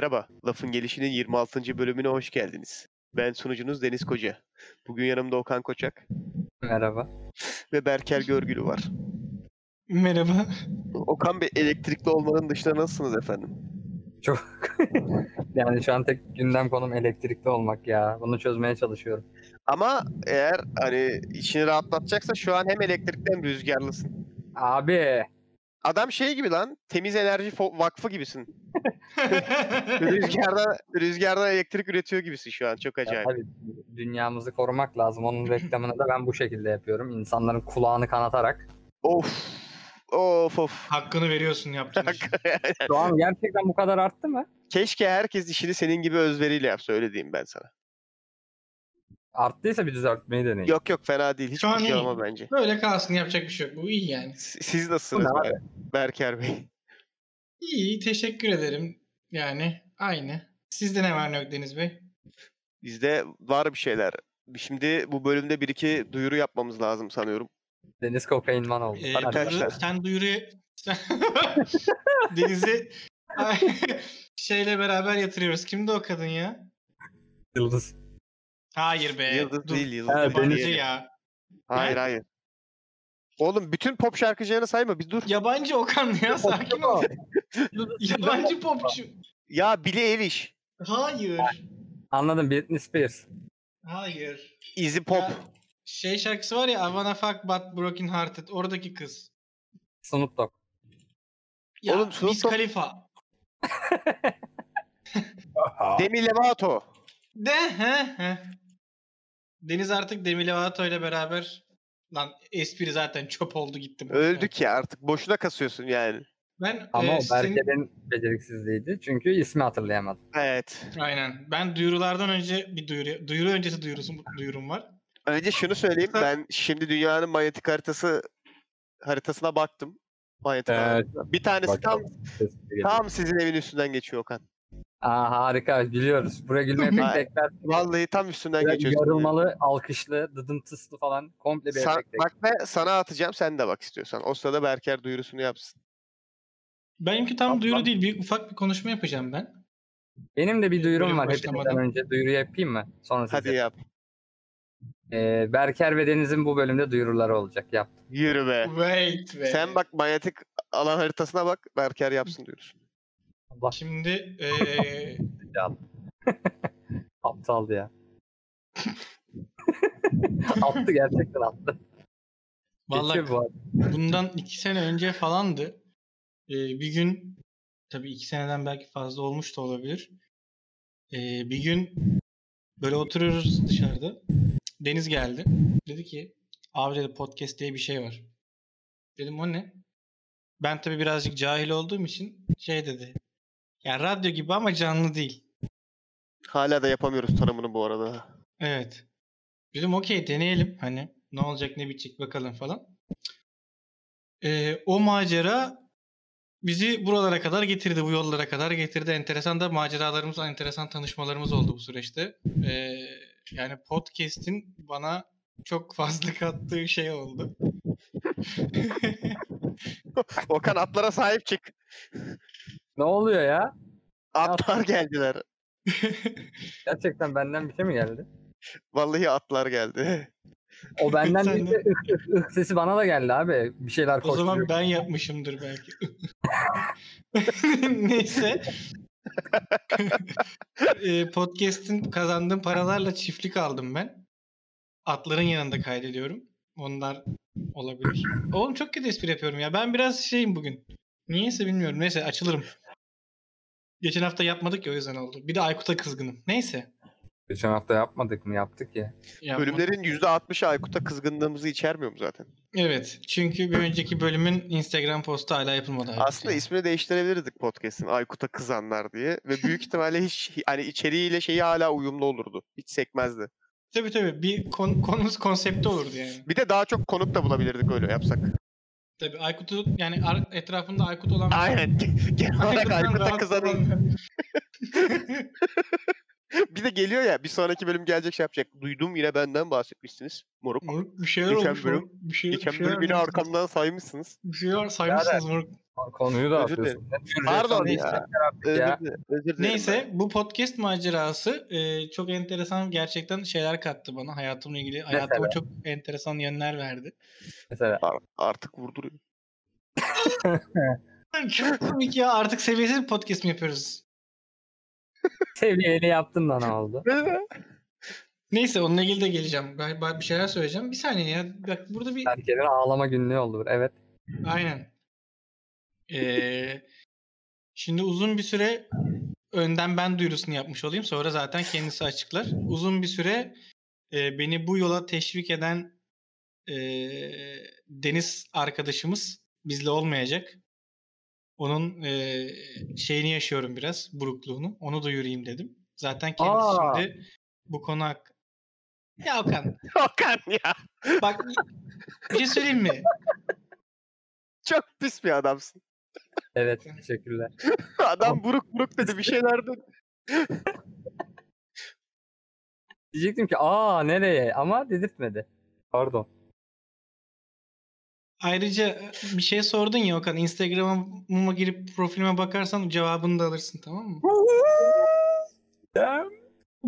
Merhaba, Lafın Gelişi'nin 26. bölümüne hoş geldiniz. Ben sunucunuz Deniz Koca. Bugün yanımda Okan Koçak Merhaba. ve Berker Görgülü var. Merhaba. Okan Bey, elektrikli olmanın dışında nasılsınız efendim? Çok yani şu an tek gündem konum elektrikli olmak ya. Bunu çözmeye çalışıyorum. Ama eğer hani içini rahatlatacaksa şu an hem elektrikli hem rüzgarlısın. Abi Adam şey gibi lan, temiz enerji fo- vakfı gibisin. Rüzgarda, rüzgarda elektrik üretiyor gibisin şu an, çok ya acayip. tabii dünyamızı korumak lazım. Onun reklamını da ben bu şekilde yapıyorum. İnsanların kulağını kanatarak. Of, of of. Hakkını veriyorsun yaptığın iş. Şu an gerçekten bu kadar arttı mı? Keşke herkes işini senin gibi özveriyle yapsa, öyle diyeyim ben sana. Arttıysa bir düzeltmeyi deneyin. Yok yok fena değil, hiç Şu an iyi. kurcalama bence. Böyle kalsın yapacak bir şey yok. Bu iyi yani. S- Siz nasılsınız Bu ne Ber- Berker Bey? İyi teşekkür ederim. Yani aynı. Sizde ne var ne yok Deniz Bey? Bizde var bir şeyler. Şimdi bu bölümde bir iki duyuru yapmamız lazım sanıyorum. Deniz kokainman oldu. Ee. Arkadaşlar. duyuru- sen duyuruyu sen... Deniz'i şeyle beraber yatırıyoruz. Kimdi o kadın ya? Yıldız. Hayır be. Yıldız Dur. değil, Yıldız Ha, değil. Yabancı ya. Hayır hayır. Oğlum bütün pop şarkıcılarını sayma bir dur. Yabancı Okan ya sakin ol. Yabancı popçu. Ya Billie Eilish, Hayır. Anladım Britney Spears. Hayır. Easy Pop. Ya, şey şarkısı var ya I wanna fuck but broken hearted. Oradaki kız. Snoop Dogg. Ya Oğlum, Snoop Wiz Dogg- Khalifa. Demi Lovato. De he he. Deniz artık Demi Lovato ile beraber lan espri zaten çöp oldu gitti. boşuna. Öldük ya artık boşuna kasıyorsun yani. Ben Ama e, o senin- Berke'nin beceriksizliğiydi. Çünkü ismi hatırlayamadım. Evet. Aynen. Ben duyurulardan önce bir duyuru duyuru öncesi duyurusu duyurum var. Önce şunu söyleyeyim. Ben şimdi dünyanın manyetik haritası haritasına baktım. Manyetik Evet. haritasına. Bir tanesi tam Bakalım. Geliyor. tam sizin evin üstünden geçiyor Okan. Aa, harika biliyoruz. Buraya gülme efekti ekler. Vallahi tam üstünden Biraz geçiyorsun. Yarılmalı, alkışlı, dıdımtıslı falan komple bir Sa- efekt. bak ve sana atacağım sen de bak istiyorsan. O sırada Berker duyurusunu yapsın. Benimki tam Tamam. duyuru değil. Bir ufak bir konuşma yapacağım ben. Benim de bir duyurum Bölüm var hepinizden başlamadan. önce. Duyuru yapayım mı? Sonra size. Hadi yap. Ee, Berker ve Deniz'in bu bölümde duyuruları olacak. Yaptım. Yürü be. Wait be. Sen bak manyetik alan haritasına bak. Berker yapsın duyurusunu. Allah Şimdi can. Aptaldı ya. attı gerçekten attı. vallahi Geçiyor bu arada. bundan iki sene önce falandı. Ee, bir gün tabii iki seneden belki fazla olmuş da olabilir. Ee, bir gün böyle oturuyoruz dışarıda. Deniz geldi. Dedi ki abi dedi podcast diye bir şey var. Dedim o ne? Ben tabii birazcık cahil olduğum için şey dedi. Ya radyo gibi ama canlı değil. Hala da yapamıyoruz tanımını bu arada. Evet. Dedim okey deneyelim hani ne olacak ne bitecek bakalım falan. Ee, o macera bizi buralara kadar getirdi, bu yollara kadar getirdi. Enteresan da maceralarımız, enteresan tanışmalarımız oldu bu süreçte. Ee, yani podcast'in bana çok fazla kattığı şey oldu. Okan atlara sahip çık. Ne oluyor ya? Atlar geldiler. Gerçekten benden bir şey mi geldi? Vallahi atlar geldi. O benden Sen değil de- ıh ıh ıh sesi bana da geldi abi. Bir şeyler o koşturuyor. zaman ben yapmışımdır belki. Neyse. Ee, Podcast'in kazandığım paralarla çiftlik aldım ben. Atların yanında kaydediyorum. Onlar olabilir. Oğlum çok kötü espri yapıyorum ya. Ben biraz şeyim bugün. Niyeyse bilmiyorum. Neyse açılırım. Geçen hafta yapmadık ya o yüzden oldu. Bir de Aykut'a kızgınım. Neyse. Geçen hafta yapmadık mı? Yaptık ya. Yapmadık. Bölümlerin %60'ı Aykut'a kızgınlığımızı içermiyor mu zaten? Evet. Çünkü bir önceki bölümün Instagram postu hala yapılmadı. Aslında ismini değiştirebilirdik podcast'in Aykut'a kızanlar diye ve büyük ihtimalle hiç hani içeriğiyle şeyi hala uyumlu olurdu. Hiç sekmezdi. Tabii tabii. Bir kon- konumuz konsepti olurdu yani. Bir de daha çok konuk da bulabilirdik öyle yapsak. Tabii Aykut'u yani etrafında Aykut olan Aynen. Genel olarak Aykut'a kızanın. bir de geliyor ya bir sonraki bölüm gelecek şey yapacak. Duydum yine benden bahsetmişsiniz. Moruk. Moruk bir şeyler Geçen olmuş. bölüm-. Bir şey, Geçen bir şeyler bölüm yine olmuş. arkamdan saymışsınız. Bir şeyler saymışsınız moruk. Konuyu da Özür atıyorsun. Pardon ya. Özür ya. Neyse bu podcast macerası e, çok enteresan gerçekten şeyler kattı bana hayatımla ilgili. Hayatıma Mesela? çok enteresan yönler verdi. Mesela Ar- artık vurduruyor. Çok komik ya artık seviyesiz bir podcast mi yapıyoruz? Seviyeli yaptın da ne oldu? Neyse onunla ilgili de geleceğim. Ben bir şeyler söyleyeceğim. Bir saniye ya. Bak burada bir Herkesin ağlama günlüğü oldu. Evet. Aynen. Ee, şimdi uzun bir süre önden ben duyurusunu yapmış olayım. Sonra zaten kendisi açıklar. Uzun bir süre e, beni bu yola teşvik eden e, Deniz arkadaşımız bizle olmayacak. Onun e, şeyini yaşıyorum biraz, burukluğunu. Onu duyurayım dedim. Zaten kendisi Aa. şimdi bu konu hak... Ya Okan, Okan ya. bak bir şey söyleyeyim mi? Çok pis bir adamsın. Evet. Teşekkürler. Adam buruk buruk dedi bir şeyler dedi. Diyecektim ki aa nereye ama dedirtmedi. Pardon. Ayrıca e, bir şey sordun ya Okan. Instagram'a girip profilime bakarsan cevabını da alırsın tamam mı?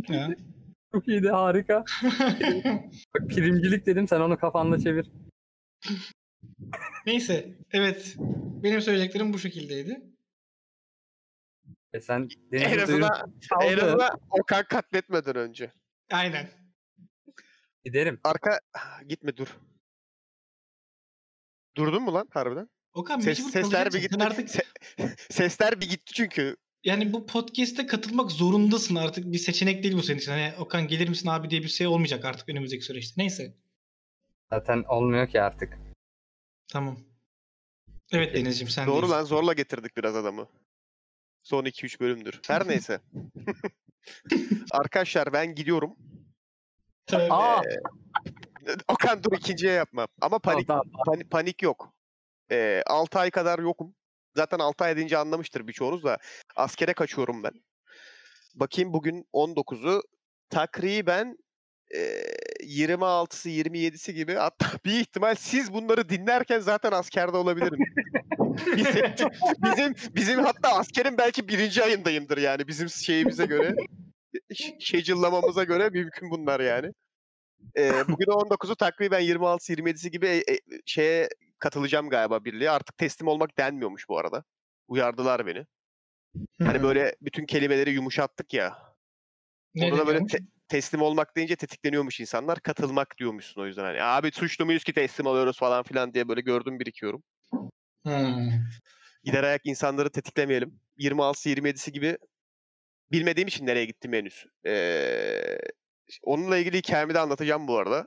Ya, çok iyiydi harika. Bak, primcilik dedim sen onu kafanda çevir. Neyse. Evet. Benim söyleyeceklerim bu şekildeydi. E sen En azından, en azından Okan katletmeden önce. Aynen. Giderim. Arka gitme dur. Durdun mu lan harbiden? Okan Ses, mecbur sesler bir gitti. Sen artık Se- sesler bir gitti çünkü. yani bu podcast'e katılmak zorundasın artık. Bir seçenek değil bu senin için. Hani Okan gelir misin abi diye bir şey olmayacak artık önümüzdeki süreçte. Neyse. Zaten olmuyor ki artık. Tamam. Evet Deniz'ciğim sen Doğru lan zorla getirdik biraz adamı. Son 2-3 bölümdür. Her neyse. Arkadaşlar ben gidiyorum. Aa, Okan dur ikinciye yapma. Ama panik tamam, Pani- panik yok. Ee, 6 ay kadar yokum. Zaten 6 ay deyince anlamıştır birçoğunuz da. Askere kaçıyorum ben. Bakayım bugün 19'u. Takriben e, 26'sı 27'si gibi hatta bir ihtimal siz bunları dinlerken zaten askerde olabilirim. bizim, bizim, bizim hatta askerin belki birinci ayındayımdır yani bizim şeyimize göre. ş- Schedule'lamamıza göre mümkün bunlar yani. Ee, bugün 19'u takriben 26-27'si gibi e, e, şeye katılacağım galiba birliğe. Artık teslim olmak denmiyormuş bu arada. Uyardılar beni. Hani böyle bütün kelimeleri yumuşattık ya. ne Orada da böyle te- teslim olmak deyince tetikleniyormuş insanlar. Katılmak diyormuşsun o yüzden. Hani abi suçlu muyuz ki teslim alıyoruz falan filan diye böyle gördüm birikiyorum. Hmm. Gider ayak insanları tetiklemeyelim. 26-27'si gibi bilmediğim için nereye gittim henüz. Ee, onunla ilgili hikayemi de anlatacağım bu arada.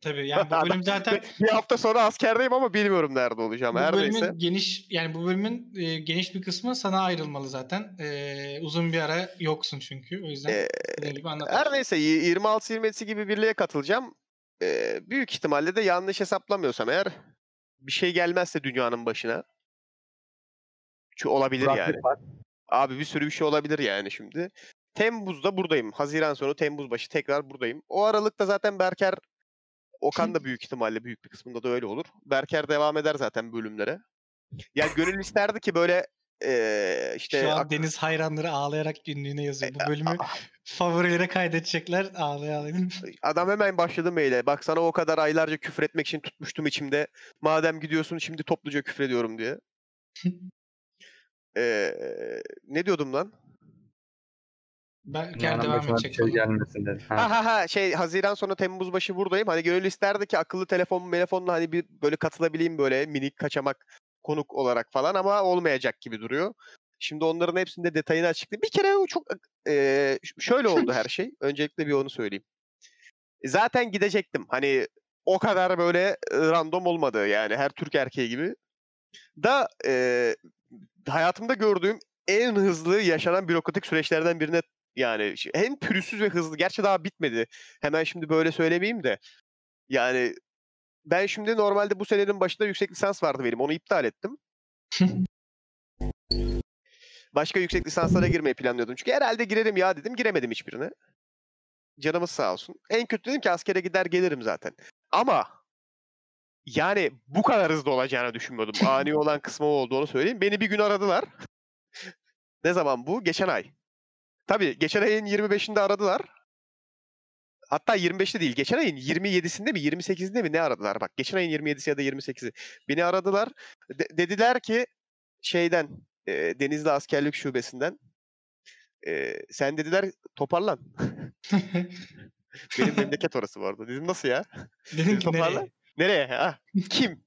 Tabii yani bu bölüm zaten bir hafta sonra askerdeyim ama bilmiyorum nerede olacağım. bu Her bölümün neyse. geniş yani bu bölümün e, geniş bir kısmı sana ayrılmalı zaten. E, uzun bir ara yoksun çünkü. O yüzden Ee, gibi anlat. her neyse y- 26-27'si gibi birliğe katılacağım. Ee, büyük ihtimalle de yanlış hesaplamıyorsam eğer bir şey gelmezse dünyanın başına. Çünkü olabilir yani. kuraklık var. Abi bir sürü bir şey olabilir yani şimdi. Temmuz'da buradayım. Haziran sonu Temmuz başı tekrar buradayım. O aralıkta zaten Berker Okan da büyük ihtimalle büyük bir kısmında da öyle olur. Berker devam eder zaten bölümlere. Ya gönül isterdi ki böyle eee, işte Şu an ak- Deniz hayranları ağlayarak günlüğüne yazıyor. E, Bu bölümü favorilere kaydedecekler ağlaya ağlaya. adam hemen başladı maile. Bak sana o kadar aylarca küfür etmek için tutmuştum içimde. Madem gidiyorsun şimdi topluca küfür ediyorum diye. Eee, ne diyordum lan? Ben Dünyanın gel devam edecek şey gelmesin dedi. Ha. Ha ha ha şey Haziran sonu Temmuz başı buradayım. Hani gönül isterdi ki akıllı telefon telefonla hani bir böyle katılabileyim böyle minik kaçamak konuk olarak falan ama olmayacak gibi duruyor. Şimdi onların hepsinde detayını açıklayayım. Bir kere o çok eee, ş- şöyle oldu her şey. Öncelikle bir onu söyleyeyim. Zaten gidecektim. Hani o kadar böyle e, random olmadı yani her Türk erkeği gibi. Da eee, hayatımda gördüğüm en hızlı yaşanan bürokratik süreçlerden birine yani hem pürüzsüz ve hızlı. Gerçi daha bitmedi. Hemen şimdi böyle söylemeyeyim de. Yani ben şimdi normalde bu senenin başında yüksek lisans vardı benim. Onu iptal ettim. Başka yüksek lisanslara girmeyi planlıyordum. Çünkü herhalde girerim ya dedim. Giremedim hiçbirine. Canımız sağ olsun. En kötü dedim ki askere gider gelirim zaten. Ama Yani bu kadar hızlı olacağını düşünmüyordum. Ani olan kısmı oldu onu söyleyeyim. Beni bir gün aradılar. ne zaman bu? Geçen ay. Tabii geçen ayın 25'inde aradılar. Hatta 25'te değil. Geçen ayın 27'sinde mi 28'inde mi ne aradılar? Bak geçen ayın 27'si ya da 28'i. Beni aradılar. De- dediler ki şeyden e, Denizli Askerlik Şubesi'nden e, sen dediler toparlan. Benim memleket orası bu arada. Dedim nasıl ya? Dedim ki Toparla. nereye? Nereye? Ha? Kim?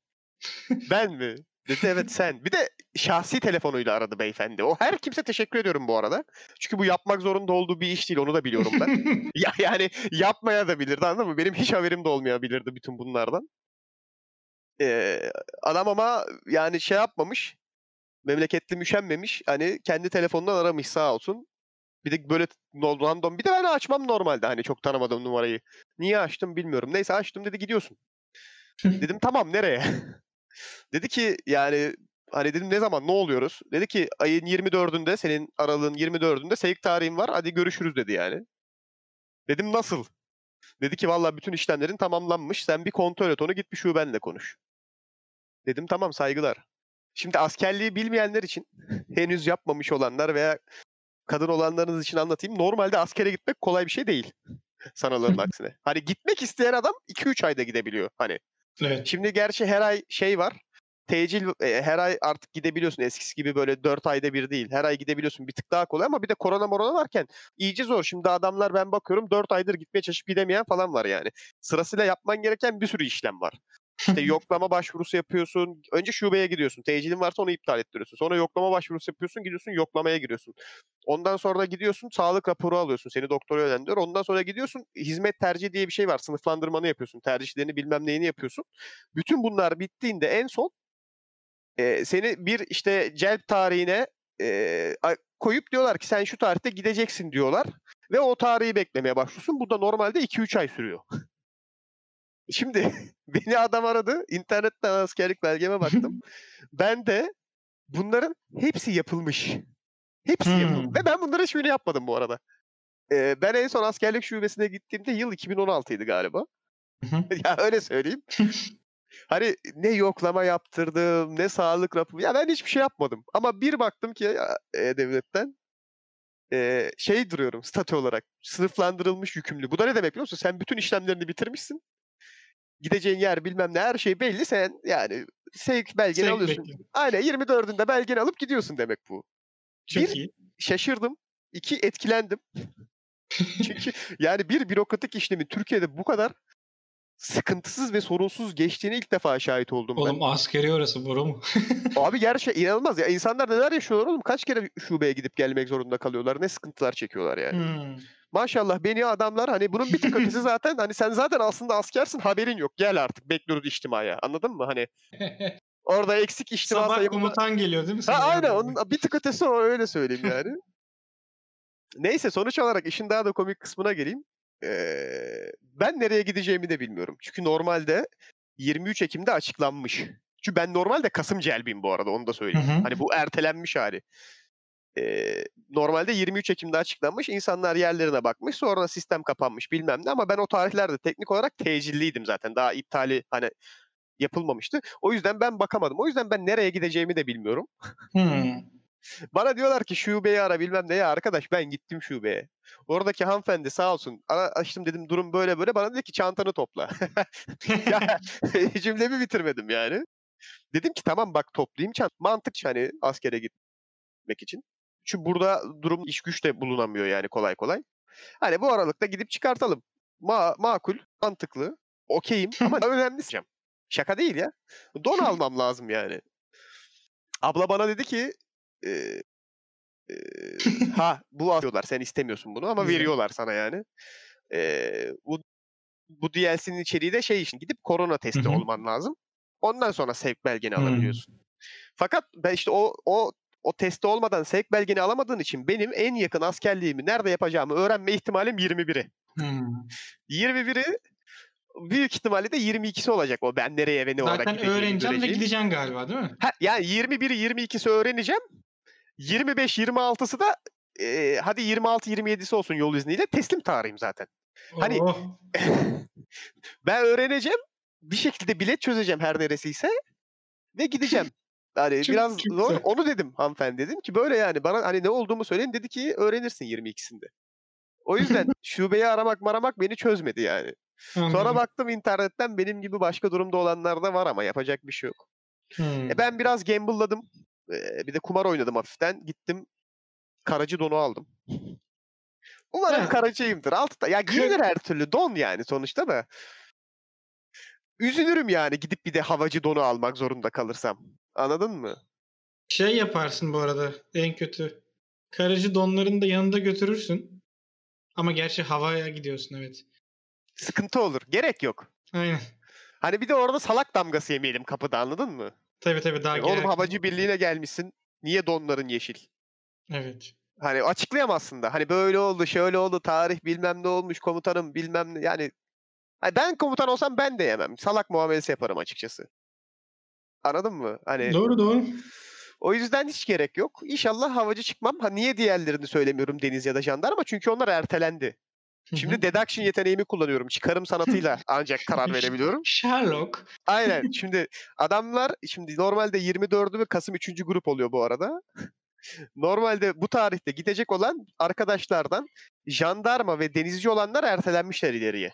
ben mi? Dedi evet sen. Bir de şahsi telefonuyla aradı beyefendi. O her kimse teşekkür ediyorum bu arada. Çünkü bu yapmak zorunda olduğu bir iş değil. Onu da biliyorum ben. ya yani yapmaya da bilirdi anladın mı? Benim hiç haberim de olmayabilirdi bütün bunlardan. Ee, adam ama yani şey yapmamış. Memleketli müşenmemiş. Hani kendi telefonundan aramış sağ olsun. Bir de böyle random. Bir de ben açmam normalde hani çok tanımadığım numarayı. Niye açtım bilmiyorum. Neyse açtım dedi gidiyorsun. Dedim tamam nereye? dedi ki yani hani dedim ne zaman ne oluyoruz? Dedi ki ayın 24'ünde senin aralığın 24'ünde sevk tarihin var hadi görüşürüz dedi yani. Dedim nasıl? Dedi ki valla bütün işlemlerin tamamlanmış sen bir kontrol et onu git bir şubenle konuş. Dedim tamam saygılar. Şimdi askerliği bilmeyenler için henüz yapmamış olanlar veya kadın olanlarınız için anlatayım. Normalde askere gitmek kolay bir şey değil. Sanılanın aksine. Hani gitmek isteyen adam 2-3 ayda gidebiliyor. Hani Evet. Şimdi gerçi her ay şey var. Tecil e, her ay artık gidebiliyorsun. Eskisi gibi böyle 4 ayda bir değil. Her ay gidebiliyorsun. Bir tık daha kolay ama bir de korona morona varken iyice zor. Şimdi adamlar ben bakıyorum 4 aydır gitmeye çalışıp gidemeyen falan var yani. Sırasıyla yapman gereken bir sürü işlem var. İşte yoklama başvurusu yapıyorsun. Önce şubeye gidiyorsun. Tecilin varsa onu iptal ettiriyorsun. Sonra yoklama başvurusu yapıyorsun. Gidiyorsun yoklamaya giriyorsun. Ondan sonra da gidiyorsun sağlık raporu alıyorsun. Seni doktora yönlendiriyor. Ondan sonra gidiyorsun hizmet tercihi diye bir şey var. Sınıflandırmanı yapıyorsun. Tercihlerini bilmem neyini yapıyorsun. Bütün bunlar bittiğinde en son e, seni bir işte celp tarihine e, koyup diyorlar ki sen şu tarihte gideceksin diyorlar. Ve o tarihi beklemeye başlıyorsun. Bu da normalde 2-3 ay sürüyor. Şimdi beni adam aradı. İnternetten askerlik belgeme baktım. ben de bunların hepsi yapılmış. Hepsi yapılmış. Hmm. Ve ben bunların hiçbirini yapmadım bu arada. Ee, ben en son askerlik şubesine gittiğimde yıl 2016'ydı galiba. Hı hı. ya öyle söyleyeyim. Hani ne yoklama yaptırdım, ne sağlık raporu. Ya ben hiçbir şey yapmadım. Ama bir baktım ki ya, e, devletten e, şey duruyorum statü olarak. Sınıflandırılmış yükümlü. Bu da ne demek biliyor musun? Sen bütün işlemlerini bitirmişsin. Gideceğin yer bilmem ne her şey belli. Sen yani sevk belgeni Sevk alıyorsun. bekliyorum. Aynen 24'ünde belgeni alıp gidiyorsun demek bu. Çok Bir- iyi. Şaşırdım. İki etkilendim. Çünkü yani bir bürokratik işlemin Türkiye'de bu kadar sıkıntısız ve sorunsuz geçtiğini ilk defa şahit oldum ben. Oğlum askeri orası boru mu? Abi gerçekten inanılmaz ya. İnsanlar neler yaşıyorlar oğlum? Kaç kere şubeye gidip gelmek zorunda kalıyorlar? Ne sıkıntılar çekiyorlar yani. Hmm. Maşallah beni adamlar hani bunun bir tık ötesi zaten hani sen zaten aslında askersin haberin yok. Gel artık bekliyoruz içtimaya. Anladın mı? Hani orada eksik içtima Sabah sayımında- komutan geliyor değil mi? Ha, aynen onun bir tık ötesi o öyle söyleyeyim yani. Neyse sonuç olarak işin daha da komik kısmına geleyim. Ee, ben nereye gideceğimi de bilmiyorum. Çünkü normalde 23 Ekim'de açıklanmış. Çünkü ben normalde Kasım celbiyim bu arada onu da söyleyeyim. Hı hı. Hani bu ertelenmiş hali. Ee, normalde 23 Ekim'de açıklanmış. İnsanlar yerlerine bakmış. Sonra sistem kapanmış bilmem ne. Ama ben o tarihlerde teknik olarak tecilliydim zaten. Daha iptali hani yapılmamıştı. O yüzden ben bakamadım. O yüzden ben nereye gideceğimi de bilmiyorum. Hmm. Bana diyorlar ki şubeyi ara bilmem ne ya arkadaş ben gittim şubeye. Oradaki hanımefendi sağ olsun ara, açtım dedim durum böyle böyle bana dedi ki çantanı topla. ya, cümlemi bitirmedim yani. Dedim ki tamam bak toplayayım çant. Mantıkçı hani askere gitmek için. Çünkü burada durum iş güç de bulunamıyor yani kolay kolay. Hani bu aralıkta gidip çıkartalım. Ma makul, mantıklı, okeyim ama önemlisi. Şaka değil ya. Don almam lazım yani. Abla bana dedi ki e, e, ha bu alıyorlar sen istemiyorsun bunu ama veriyorlar sana yani. E, bu bu DLC'nin içeriği de şey için gidip korona testi olman lazım. Ondan sonra sevk belgeni alabiliyorsun. Fakat ben işte o o o testi olmadan sevk belgeni alamadığın için benim en yakın askerliğimi nerede yapacağımı öğrenme ihtimalim 21'i. Hmm. 21'i büyük ihtimalle de 22'si olacak o ben nereye ve ne olarak Zaten gideceğimi öğreneceğim ve gideceksin galiba değil mi? Ha, yani 21'i 22'si öğreneceğim. 25-26'sı da e, hadi 26-27'si olsun yol izniyle teslim tarihim zaten. Hani- Oh. Ben öğreneceğim. bir şekilde bilet çözeceğim her neresiyse ve gideceğim. Yani Çok- biraz çok zor. güzel. Onu dedim hanımefendi dedim ki böyle yani bana hani ne olduğumu söyleyin dedi ki öğrenirsin 22'sinde. O yüzden şubeyi aramak maramak beni çözmedi yani. Sonra Anladım. baktım internetten benim gibi başka durumda olanlar da var ama yapacak bir şey yok. Hmm. E ben biraz gamble'ladım. Ee, bir de kumar oynadım hafiften. Gittim karacı donu aldım. Umarım karacıyımdır. Altta ya giyilir her türlü don yani sonuçta da. Üzülürüm yani gidip bir de havacı donu almak zorunda kalırsam. Anladın mı? Şey yaparsın bu arada en kötü. Karıcı donlarını da yanında götürürsün. Ama gerçi havaya gidiyorsun evet. Sıkıntı olur. Gerek yok. Aynen. Hani bir de orada salak damgası yemeyelim kapıda anladın mı? Tabii tabii daha E, Oğlum havacı birliğine gelmişsin. Niye donların yeşil? Evet. Hani açıklayamazsın da. Hani böyle oldu, şöyle oldu, tarih bilmem ne olmuş, komutanım bilmem ne. Yani hani ben komutan olsam ben de yemem. Salak muamelesi yaparım açıkçası. Anladın mı? Hani Doğru doğru. o yüzden hiç gerek yok. İnşallah havacı çıkmam. Ha niye diğerlerini söylemiyorum deniz ya da jandarma? Çünkü onlar ertelendi. Şimdi deduction yeteneğimi kullanıyorum. Çıkarım sanatıyla ancak karar verebiliyorum. Sherlock. Aynen. Şimdi adamlar şimdi normalde 24'ü ve Kasım 3. grup oluyor bu arada. Normalde bu tarihte gidecek olan arkadaşlardan jandarma ve denizci olanlar ertelenmişler ileriye.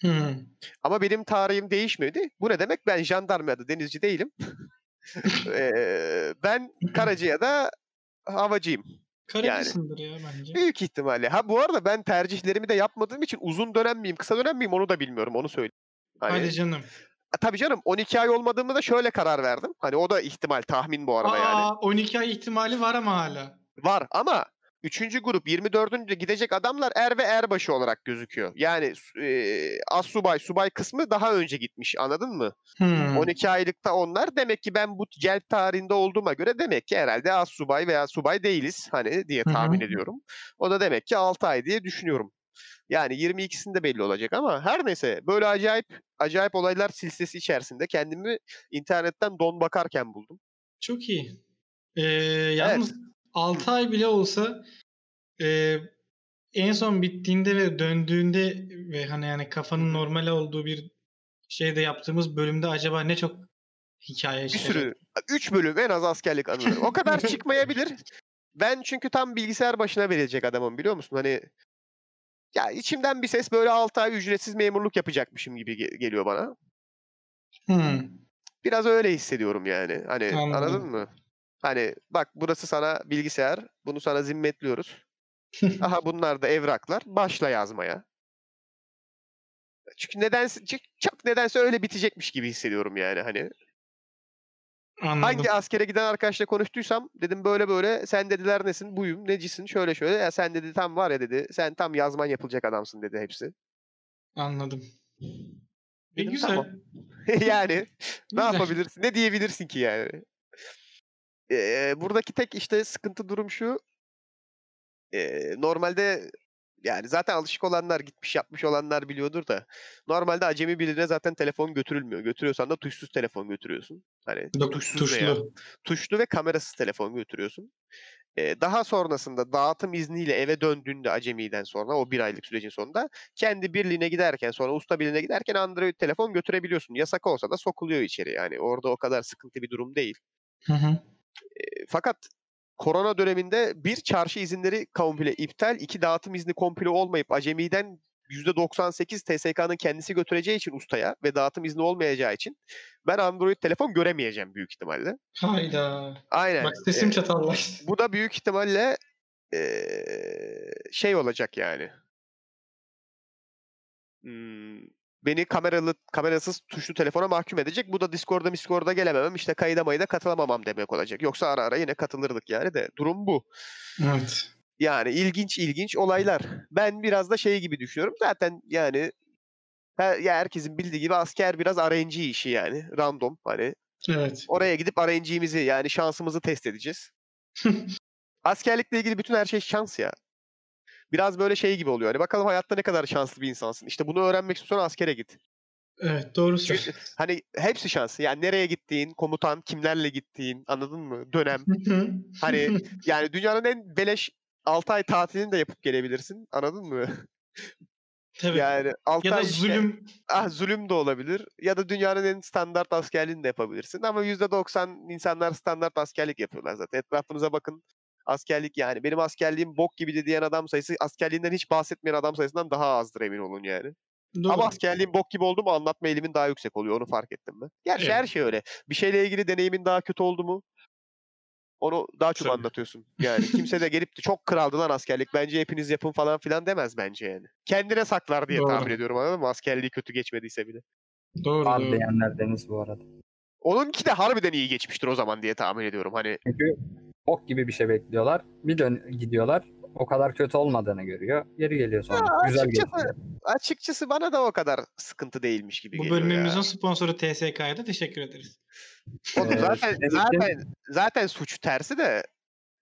Hmm. Ama benim tarihim değişmedi. Bu ne demek? Ben jandarma ya da denizci değilim. Eee, ben karacı ya da havacıyım. Karıcısındır ya bence. Büyük ihtimalle. Ha bu arada ben tercihlerimi de yapmadığım için uzun dönem miyim, kısa dönem miyim onu da bilmiyorum. Onu söyleyeyim. Hani, Hadi canım. Tabii canım 12 ay olmadığımı da şöyle karar verdim. Hani o da ihtimal, tahmin bu arada yani. Aa, 12 ay ihtimali var ama hala. Var ama 3. grup 24. gidecek adamlar er ve erbaşı olarak gözüküyor. Yani e, az subay, subay kısmı daha önce gitmiş anladın mı? Hmm. 12 aylıkta onlar demek ki ben bu celp tarihinde olduğuma göre demek ki herhalde az subay veya subay değiliz hani diye tahmin ediyorum. O da demek ki 6 ay diye düşünüyorum. Yani 22'sinde belli olacak ama her neyse böyle acayip acayip olaylar silsilesi içerisinde kendimi internetten don bakarken buldum. Çok iyi. Ee, yalnız 6 ay bile olsa e, en son bittiğinde ve döndüğünde ve hani yani kafanın normal olduğu bir şeyde yaptığımız bölümde acaba ne çok hikaye Bir sürü 3 bölüm en az askerlik anıları. O kadar çıkmayabilir. Ben çünkü tam bilgisayar başına verecek adamım biliyor musun? Hani ya içimden bir ses böyle 6 ay ücretsiz memurluk yapacakmışım gibi ge- geliyor bana. Hmm. Biraz öyle hissediyorum yani. Hani Anladım. anladın mı? Hani bak burası sana bilgisayar. Bunu sana zimmetliyoruz. Aha bunlar da evraklar. Başla yazmaya. Çünkü nedense çok- nedense öyle bitecekmiş gibi hissediyorum yani hani. Anladım. Hangi askere giden arkadaşla konuştuysam dedim böyle böyle sen dediler nesin buyum necisin şöyle şöyle ya sen dedi tam var ya dedi sen tam yazman yapılacak adamsın dedi hepsi. Anladım. E, Dedim, güzel. tamam. yani ne Güzel. yapabilirsin ne diyebilirsin ki yani. Ee, buradaki tek işte sıkıntı durum şu. Ee, normalde yani zaten alışık olanlar gitmiş yapmış olanlar biliyordur da normalde acemi birine zaten telefon götürülmüyor. Götürüyorsan da tuşsuz telefon götürüyorsun. Hani Dok- tuşsuz veya tuşlu. tuşlu ve kamerasız telefon götürüyorsun. Ee, daha sonrasında dağıtım izniyle eve döndüğünde acemiden sonra o bir aylık sürecin sonunda kendi birliğine giderken sonra usta birliğine giderken Android telefon götürebiliyorsun. Yasak olsa da sokuluyor içeri yani orada o kadar sıkıntı bir durum değil. Hı hı. E, fakat korona döneminde bir çarşı izinleri komple iptal, iki dağıtım izni komple olmayıp acemiden %98 TSK'nın kendisi götüreceği için ustaya ve dağıtım izni olmayacağı için ben Android telefon göremeyeceğim büyük ihtimalle. Hayda. Aynen. Bak sesim E, çatallaştı. bu da büyük ihtimalle eee, şey olacak yani. Hmm, beni kameralı kamerasız tuşlu telefona mahkum edecek. Bu da Discord'da Discord'da gelememem işte kayıda mayıda katılamamam demek olacak. Yoksa ara ara yine katılırdık yani de durum bu. Evet. Yani ilginç ilginç olaylar. Ben biraz da şey gibi düşünüyorum. Zaten yani her, ya herkesin bildiği gibi asker biraz RNG işi yani. Random hani. Evet. Oraya gidip RNG'mizi yani şansımızı test edeceğiz. Askerlikle ilgili bütün her şey şans ya. Biraz böyle şey gibi oluyor. Hani bakalım hayatta ne kadar şanslı bir insansın. İşte bunu öğrenmek istiyorsan askere git. Evet doğru söylüyorsun. hani hepsi şans. Yani nereye gittiğin, komutan, kimlerle gittiğin, anladın mı? Dönem. Hani yani dünyanın en beleş 6 ay tatilini de yapıp gelebilirsin. Anladın mı? Tabii. Yani 6 ya da ay işte- zulüm. ah, zulüm de olabilir. Ya da dünyanın en standart askerliğini de yapabilirsin. Ama %90 insanlar standart askerlik yapıyorlar zaten. Etrafınıza bakın. Askerlik yani. Benim askerliğim bok gibi diyen adam sayısı askerliğinden hiç bahsetmeyen adam sayısından daha azdır emin olun yani. Doğru. Ama askerliğin bok gibi oldu mu anlatma eğilimin daha yüksek oluyor. Onu fark ettim ben. Gerçi Evet. her şey öyle. Bir şeyle ilgili deneyimin daha kötü oldu mu onu daha çok Tabii. anlatıyorsun. Yani kimse de gelip de çok kraldı lan askerlik. Bence hepiniz yapın falan filan demez bence yani. Kendine saklar diye Doğru. tahmin ediyorum anladın mı? Askerliği kötü geçmediyse bile. Doğru doğru. diyenler Deniz bu arada. Onunki de harbiden iyi geçmiştir o zaman diye tahmin ediyorum. Hani Çünkü ok gibi bir şey bekliyorlar. Bir dön gidiyorlar. O kadar kötü olmadığını görüyor. Geri geliyor sonra. Ya, Güzel açıkçası- geçiyor. açıkçası bana da o kadar sıkıntı değilmiş gibi Bu geliyor bölümümüzün ya. sponsoru TSK'ya da teşekkür ederiz. Oğlum Ee, zaten için- zaten zaten suç tersi de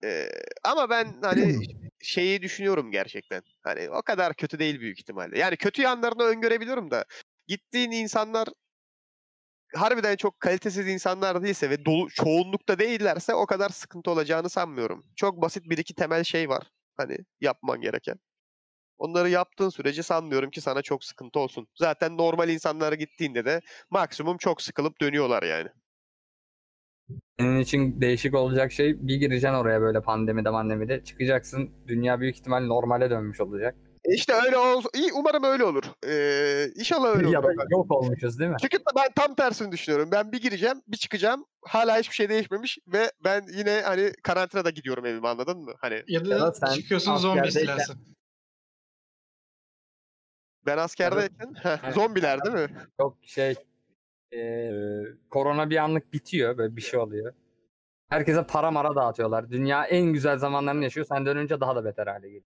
e, ama ben hani şeyi düşünüyorum gerçekten. Hani o kadar kötü değil büyük ihtimalle. Yani kötü yanlarını öngörebiliyorum da gittiğin insanlar harbiden çok kalitesiz insanlar değilse ve dolu çoğunlukta değillerse o kadar sıkıntı olacağını sanmıyorum. Çok basit bir iki temel şey var hani yapman gereken. Onları yaptığın sürece sanmıyorum ki sana çok sıkıntı olsun. Zaten normal insanlara gittiğinde de maksimum çok sıkılıp dönüyorlar yani. Senin için değişik olacak şey bir gireceksin oraya böyle pandemide mandemide çıkacaksın. Dünya büyük ihtimal normale dönmüş olacak. E İşte öyle ol. İyi umarım öyle olur. Ee, inşallah öyle ya olur. da yok olmuşuz değil mi? Çünkü ben tam tersini düşünüyorum. Ben bir gireceğim, bir çıkacağım. Hala hiçbir şey değişmemiş ve ben yine hani karantinada gidiyorum evime anladın mı? Hani Ya da, Ya da sen çıkıyorsun zombi istilası. ben askerdeyken Evet. zombiler değil mi? Yok şey eee, korona bir anlık bitiyor böyle bir şey oluyor. Herkese para mara dağıtıyorlar. Dünya en güzel zamanlarını yaşıyor. Sen dönünce daha da beter hale geliyor.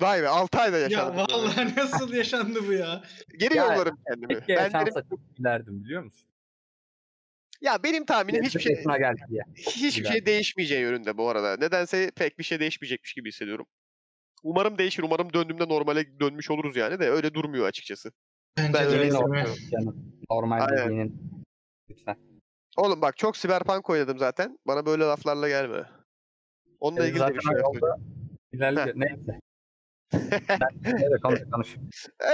Vay be 6 ayda Ya yaşadım. bunu. vallahi nasıl yaşandı bu ya? Geri Ya, yollarım kendimi. Keşke Ben derim, çok gülerdim biliyor musun? ya benim tahminim hiçbir şey diye. hiçbir şey değişmeyeceği yönünde bu arada. Nedense pek bir şey değişmeyecekmiş gibi hissediyorum. Umarım değişir. Umarım döndüğümde normale dönmüş oluruz yani de öyle durmuyor açıkçası. Bence Ben de öyle. Normal canım. Dediğinin. Lütfen. Oğlum bak çok siberpunk oynadım zaten. Bana böyle laflarla gelme. Onunla Ee, ilgili de zaten bir şey yolda ilerliyor. Neyse. Neyse konuş konuş.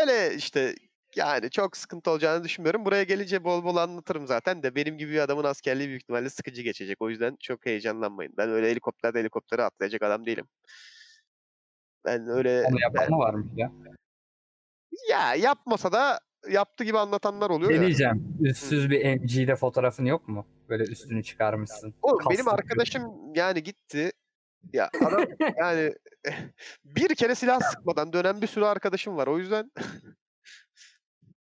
Öyle işte yani çok sıkıntı olacağını düşünmüyorum. Buraya gelince bol bol anlatırım zaten de benim gibi bir adamın askerliği büyük ihtimalle sıkıcı geçecek. O yüzden çok heyecanlanmayın. Ben öyle helikopterde helikoptere atlayacak adam değilim. Ben öyle Onu yapan mı varmış ya? ya yapmasa da yaptı gibi anlatanlar oluyor ya. diyeceğim? Üstsüz bir MG'de fotoğrafın yok mu? Böyle üstünü çıkarmışsın. Oğlum benim arkadaşım yani gitti. Ya adam yani bir kere silah sıkmadan dönen bir sürü arkadaşım var. O yüzden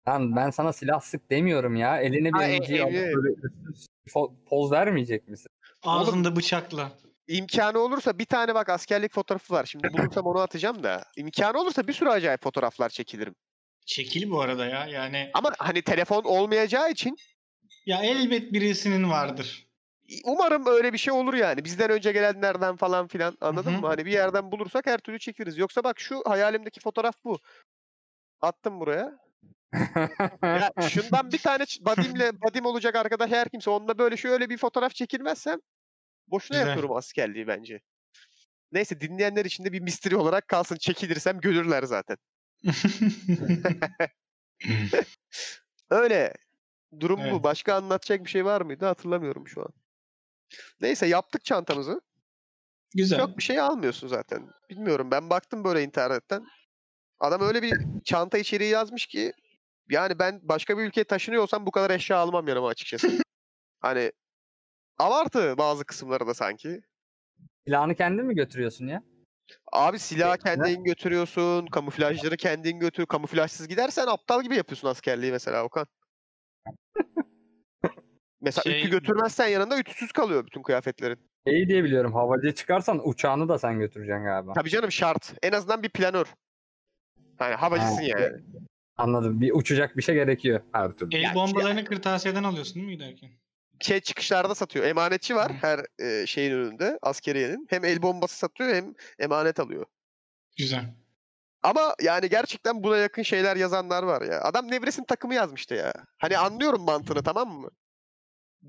Lan ben sana silah sık demiyorum ya. Eline bir Ha, e- MG alıp eli- böyle üstsüz fo- poz vermeyecek misin? Ağzında bıçakla. imkanı olursa bir tane bak askerlik fotoğrafı var. Şimdi bulursam onu atacağım da. İmkanı olursa bir sürü acayip fotoğraflar çekilirim. Çekil bu arada ya. Yani Ama hani telefon olmayacağı için ya elbet birisinin vardır. Umarım öyle bir şey olur yani. Bizden önce gelenlerden falan filan anladın Hı hı. mı? Hani bir yerden bulursak her türlü çekeriz. Yoksa bak şu hayalimdeki fotoğraf bu. Attım buraya. Ya şundan bir tane badimle badim olacak arkadaş her kimse onunla böyle şöyle bir fotoğraf çekilmezsem boşuna Güzel. yapıyorum askerliği bence. Neyse dinleyenler için de bir misteri olarak kalsın. Çekilirsem görürler zaten. Öyle. Durum bu. Evet. Başka anlatacak bir şey var mıydı? Hatırlamıyorum şu an. Neyse yaptık çantamızı. Güzel. Çok bir şey almıyorsun zaten. Bilmiyorum ben baktım böyle internetten. Adam öyle bir çanta içeriği yazmış ki yani ben başka bir ülkeye taşınıyor olsam bu kadar eşya almam yanıma açıkçası. hani abartı bazı kısımları da sanki. Silahını kendin mi götürüyorsun ya? Abi silahı Ne? kendin götürüyorsun, kamuflajları kendin götür. Kamuflajsız gidersen aptal gibi yapıyorsun askerliği mesela Okan. mesela Şey- ütü götürmezsen yanında ütüsüz kalıyor bütün kıyafetlerin. İyi diye biliyorum. Havacıya çıkarsan uçağını da sen götüreceksin galiba. Tabii canım şart. En azından bir planör. Hani havacısın Ha, yani. Anladım. Bir uçacak bir şey gerekiyor her türlü. El Ya- bombalarını kırtasiyeden alıyorsun değil mi giderken? şey çıkışlarda satıyor. Emanetçi var Hı. her e, şeyin önünde askeriyenin. Hem el bombası satıyor hem emanet alıyor. Güzel. Ama yani gerçekten buna yakın şeyler yazanlar var ya. Adam Nevres'in takımı yazmıştı ya. Hani anlıyorum mantığını tamam mı?